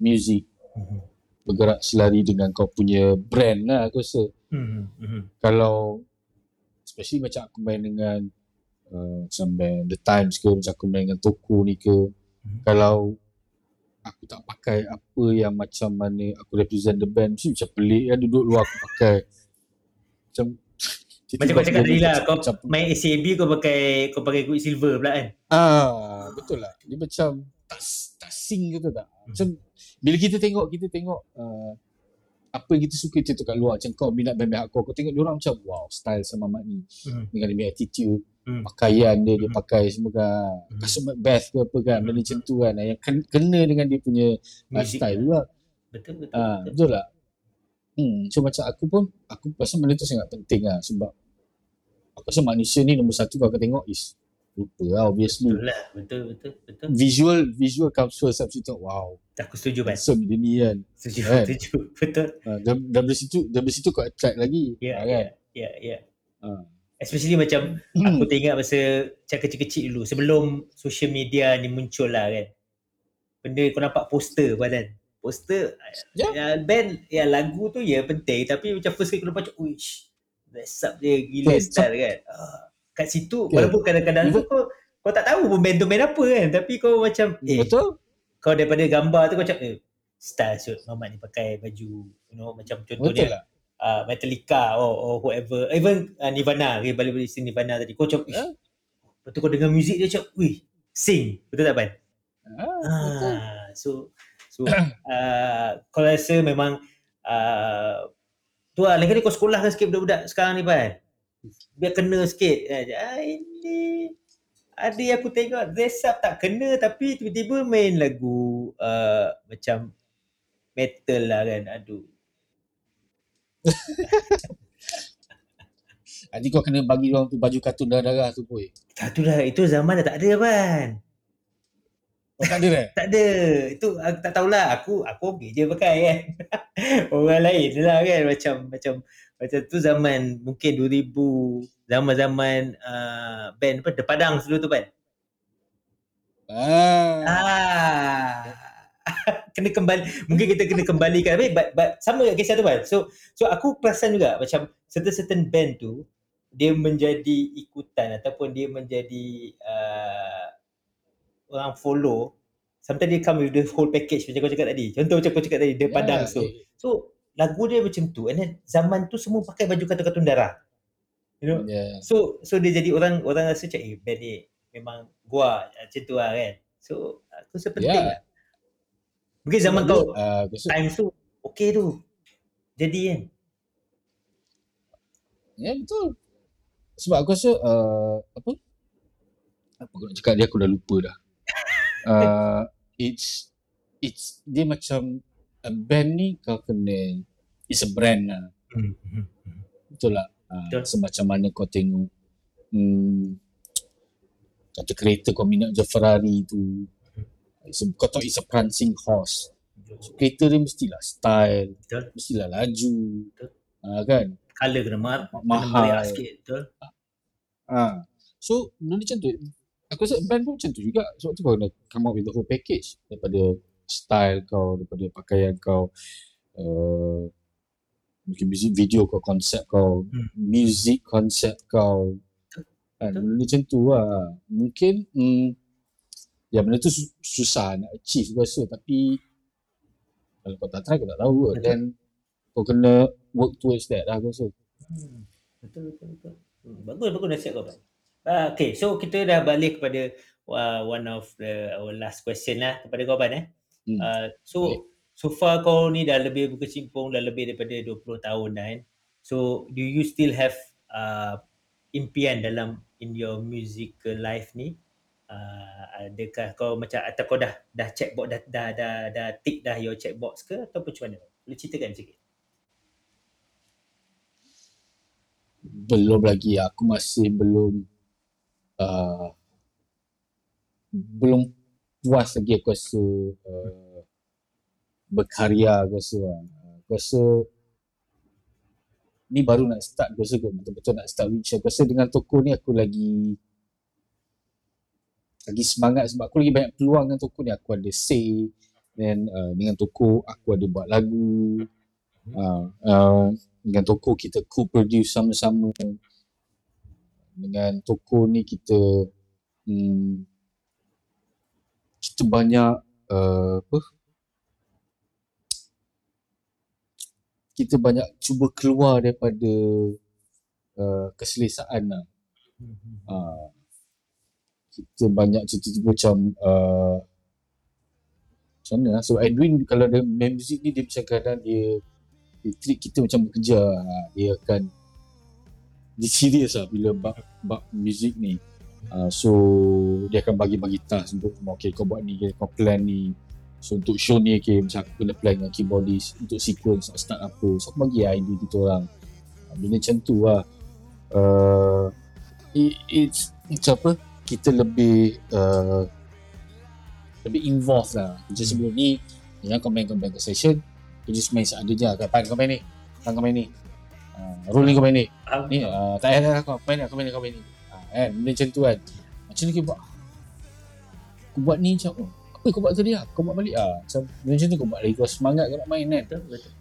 music Hmm. Bergerak selari dengan kau punya brand lah aku rasa Hmm. Hmm. kalau especially macam aku main dengan uh, macam band The Times ke macam aku main dengan Toko ni ke Mhm. kalau aku tak pakai apa yang macam mana aku represent the band mesti macam pelik kan duduk luar aku pakai macam *laughs* Macam kau cakap tadi lah, kau macam, main ACAB kau pakai kau pakai Quicksilver pula kan? ah betul lah dia macam tak tak sing gitu tak macam bila kita tengok kita tengok uh, apa yang kita suka kita kat luar macam kau minat band-band hardcore kau tengok dia orang macam wow style sama Mat ni Hmm. dengan dia attitude Hmm. pakaian dia dia Hmm. pakai semua kan Hmm. kasut Macbeth ke apa kan benda Hmm. macam tu kan yang ken- kena dengan dia punya uh, Music. style juga Betul betul. ah betul. betul tak hmm so macam aku pun aku rasa benda tu sangat penting lah sebab aku rasa manusia ni nombor satu kalau kau tengok is rupa lah obviously Betul lah, betul betul betul. visual visual comes first habis tu wow Aku setuju kan. handsome dia ni kan Setuju, Kan? setuju. Betul. uh, dan, dan dari situ dari situ kau attract lagi Ya, ah, ya, kan ya, ya. Ah. Especially macam aku teringat masa macam kecil-kecil dulu sebelum social media ni muncul lah kan. Benda kau nampak poster badan. Poster Ya. ya. band ya lagu tu ya penting tapi macam first kali kau nampak macam uish. Dress up dia gila Kan, style kan. Ah, kat situ Kan. walaupun kadang-kadang tu Even- kau kau tak tahu pun band tu band apa kan tapi kau macam eh betul kau daripada gambar tu kau macam eh style shoot Muhammad ni pakai baju you know macam betul contohnya lah uh, Metallica or, or whoever even uh, Nirvana okay, balik-balik istilah Nirvana tadi kau macam Ya. eh? lepas tu kau dengar muzik dia macam wih sing betul tak Ban? ah, betul Ah, so so uh, kau rasa memang uh, tu lah lain kali kau sekolahkan sikit budak-budak sekarang ni Ban biar kena sikit ah, ini ada yang aku tengok dress up tak kena tapi tiba-tiba main lagu uh, macam metal lah kan aduh *laughs* nanti kau kena bagi orang tu baju kartun darah-darah tu boy Tak tu dah, itu zaman dah tak ada Ban. kau tak ada eh *laughs* Tak ada. Itu aku tak tahulah. Aku aku okey je pakai kan. *laughs* Orang lain lah kan macam macam macam tu zaman mungkin 2000 zaman-zaman uh, band apa The Padang dulu tu Ban. ah Ah. *laughs* kena kembali mungkin kita kena kembalikan tapi but, but sama juga kisah tu Ban. So so aku perasan juga macam certain-certain band tu dia menjadi ikutan ataupun dia menjadi uh, orang follow sometimes dia come with the whole package macam kau cakap tadi. Contoh macam kau cakap tadi The Padang tu. eh, So lagu dia macam tu and then zaman tu semua pakai baju kartun-kartun darah. You know? yeah. So so dia jadi orang orang rasa macam eh band ni memang gua macam tu lah kan. So aku rasa penting lah. Mungkin zaman kau ah, rasa time tu okey tu. Jadi kan. Ya betul. Sebab aku rasa uh, apa? Apa aku nak cakap dia aku dah lupa dah. Uh, *laughs* it's it's dia macam a band ni kau kena it's a brand lah. Hmm. Betul lah. Uh, Betul. semacam mana kau tengok hmm, kata kereta kau minat je Ferrari tu. It's a, kau tahu it's a prancing horse. So, kereta dia mestilah style, Betul. mestilah laju. Betul. Uh, kan? Color kena mar kena Mahal. meriah sikit betul. Ah. So benda macam tu Aku rasa band pun macam tu juga Sebab tu kau kena come up with the whole package Daripada style kau Daripada pakaian kau uh, Mungkin music video kau Konsep kau Hmm. Music konsep kau kan, Betul. Benda macam tu lah Mungkin hmm, Ya benda tu su- susah nak achieve aku rasa Tapi Kalau kau tak try kau tak tahu kot Betul. Dan Kau kena work towards that lah aku rasa Hmm. Betul betul betul. Hmm, bagus bagus nasihat kau Pan. Uh, okay, so kita dah balik kepada uh, one of the our last question lah kepada kau Pan eh. Hmm. Uh, so Baik. So far kau ni dah lebih berkecimpung dah lebih daripada 20 tahun kan. So do you still have uh, impian dalam in your musical life ni? Uh, adakah kau macam atau kau dah dah check box dah dah dah, dah tick dah your check box ke atau macam mana? Boleh ceritakan sikit. belum lagi aku masih belum uh, belum puas lagi aku rasa uh, berkarya aku rasa aku rasa ni baru nak start aku rasa kot betul-betul nak start which aku rasa dengan toko ni aku lagi lagi semangat sebab aku lagi banyak peluang dengan toko ni. Aku ada say then uh, dengan toko aku ada buat lagu uh, uh, dengan toko kita co-produce sama-sama. Dengan toko ni kita hmm, kita banyak uh, apa kita banyak cuba keluar daripada uh, keselesaan lah. Uh, kita banyak cuba-cuba macam uh, macam mana lah. So Edwin kalau dia main muzik ni dia macam kadang dia dia treat kita macam bekerja Ha, dia akan dia serius lah bila bab, bab muzik ni. Uh, so dia akan bagi-bagi task untuk okay kau buat ni kau plan ni so untuk show ni okay macam aku kena plan dengan keyboardist untuk sequence nak start apa so aku bagi lah idea kita orang. Uh, benda macam tu lah. Uh, it, it's macam apa? Kita lebih uh, lebih involved lah. Macam sebelum ni yang kau main kau main ke session kau just main seadanya kapan kau main ni kapan kau main ni. Uh, roll ni kau main ni. Faham? ni uh, tak payah kau main ni kau main ni kau main ni. Uh, kan? Benda macam tu kan. Macam ni kau buat. Aku buat ni macam oh, apa kau buat tadi lah kau buat balik ah macam macam tu kau buat lagi kau semangat kau nak main kan Betul, betul.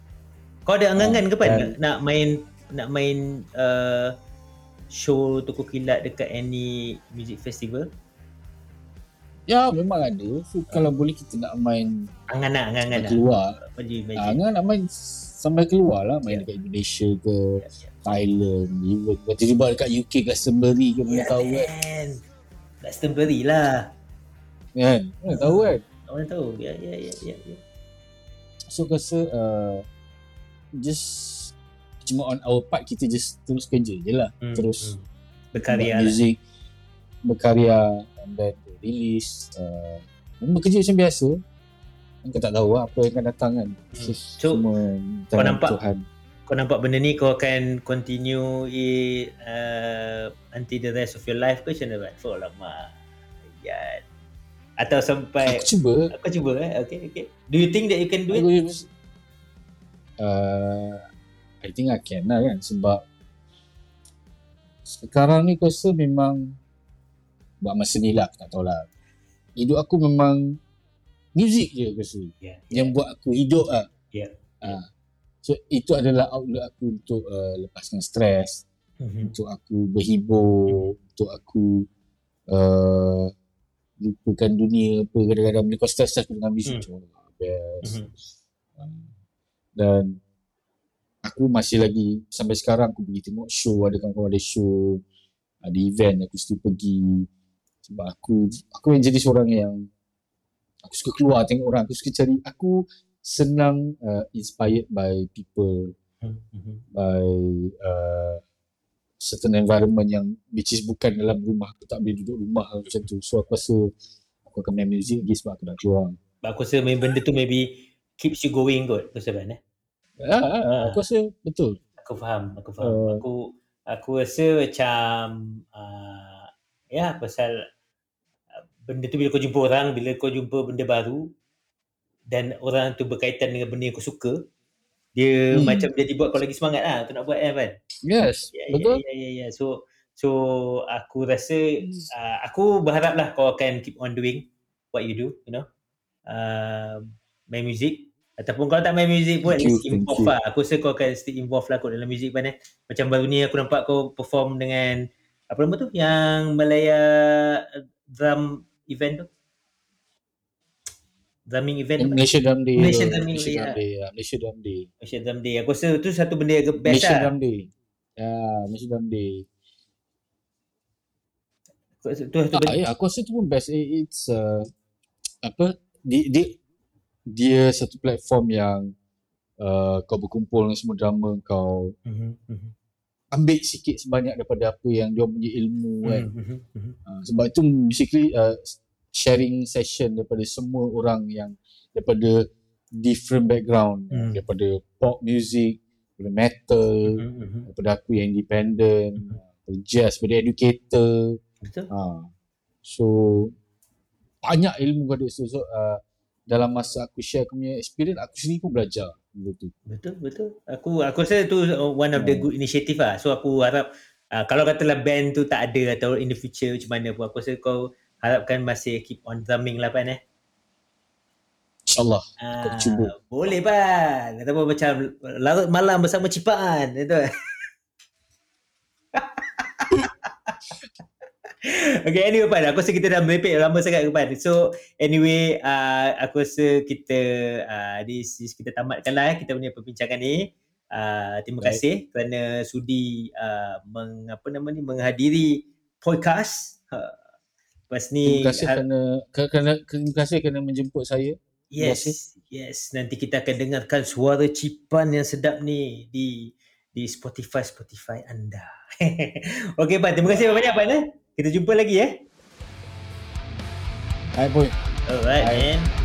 Kau ada angan-angan ke Pan Dan- nak, main nak main uh, show toko kilat dekat any music festival? ya memang ada so kalau boleh kita nak main Angan nak, angan-angan nak nak. keluar ah, imagine. Angan nak main sampai keluar lah main Ya. dekat Indonesia ke Ya, ya. Thailand even tiba-tiba dekat UK Glastonbury ke mana Ya, tahu kan. Glastonbury lah. Kan mana tahu kan Orang tahu. Ya, ya, ya, ya. ya. So aku rasa uh, just cuma on our part kita just terus kerja je lah. Hmm, Terus hmm. berkarya lah. music, berkarya and then release. Uh, bekerja macam biasa. Kau tak tahu lah apa yang akan datang kan. Hmm. So, semua kau nampak? Tuhan. Kau nampak benda ni kau akan continue it uh, until the rest of your life ke macam mana? Oh lama. Ya. Atau sampai Aku cuba. Aku cuba eh. Okay, okay. Do you think that you can do it? Uh, I think I can lah kan sebab sekarang ni aku rasa memang buat masa ni lah aku tak tahu lah hidup aku memang music je aku rasa Ya. yang buat aku hidup lah Ya. Ah. so itu adalah outlet aku untuk uh, lepaskan stres Mhm. untuk aku berhibur untuk aku uh, lupakan dunia apa kadang-kadang bila kau stres-stres aku dengan Hmm. hmm. oh, best Mhm. Um, dan aku masih lagi sampai sekarang aku pergi tengok show ada kawan-kawan ada show ada event aku still pergi sebab aku aku yang jadi seorang yang aku suka keluar tengok orang aku suka cari aku senang uh, inspired by people Mhm. by uh, certain environment yang which is bukan dalam rumah aku tak boleh duduk rumah macam tu so aku rasa aku akan main music lagi sebab aku nak keluar But aku rasa main benda tu maybe keeps you going kot. Kau rasa kan eh? ah, ah, ah, aku rasa betul Aku faham, aku faham. Uh, aku aku rasa macam uh, ya pasal uh, benda tu bila kau jumpa orang, bila kau jumpa benda baru dan orang tu berkaitan dengan benda yang kau suka, dia Hmm. macam jadi buat kau lagi semangat lah untuk nak buat kan, kan? Yes Ya, betul Ya, ya, ya, ya. So, so aku rasa, uh, aku berharap lah kau akan keep on doing what you do, you know. Uh, main music. Ataupun kalau tak main music pun, at Thank you, least involve lah. Aku rasa kau akan still involve lah kot dalam music pan eh. Macam baru ni aku nampak kau perform dengan, apa nama tu? Yang Malaya uh, drum event tu. Drumming event? Malaysia Drum Day Malaysia Malaysia Drum ya. Day ya. Malaysia Drum Day Malaysia Drum Day. Aku rasa tu satu benda yang best Malaysia lah. Drum Day ya Malaysia Drum Day Tu, tu, tu, Ah, ya, aku rasa tu pun best. It- It's uh, apa dia, dia dia satu platform yang uh, kau berkumpul dengan semua drama kau Mhm, mhm, ambil sikit sebanyak daripada apa yang dia punya ilmu kan. mhm, mhm, mhm. Uh, sebab itu basically uh, sharing session daripada semua orang yang daripada different background Hmm. daripada pop music, daripada metal, Mhm, mhm. daripada aku yang independent, Mhm. daripada jazz, daripada educator. Betul? Ha. So banyak ilmu kau ada so, so uh, dalam masa aku share aku punya experience aku sendiri pun belajar benda tu. Betul, betul. Aku aku rasa tu one of the Hmm. good initiative lah. So aku harap uh, kalau katalah band tu tak ada atau in the future macam mana pun aku rasa kau harapkan masih keep on drumming lah Pan eh. InsyaAllah. Ah, cuba. boleh Pan. Ataupun macam larut malam bersama cipaan. Itu. *laughs* Okay, anyway Pan, aku rasa kita dah merepek lama sangat ke Pan. So, anyway, uh, aku rasa kita uh, di kita tamatkan lah eh, kita punya perbincangan ni. Uh, terima Baik. kasih kerana sudi uh, meng, apa nama ni menghadiri podcast. Uh, lepas ni Terima kasih har- kerana ke- kerana terima kasih kerana menjemput saya. Yes, yes. Nanti kita akan dengarkan suara cipan yang sedap ni di di Spotify Spotify anda. *laughs* Okey Pan, terima kasih banyak Pan eh. Kita jumpa lagi eh. Hai boy. Alright Bye. man.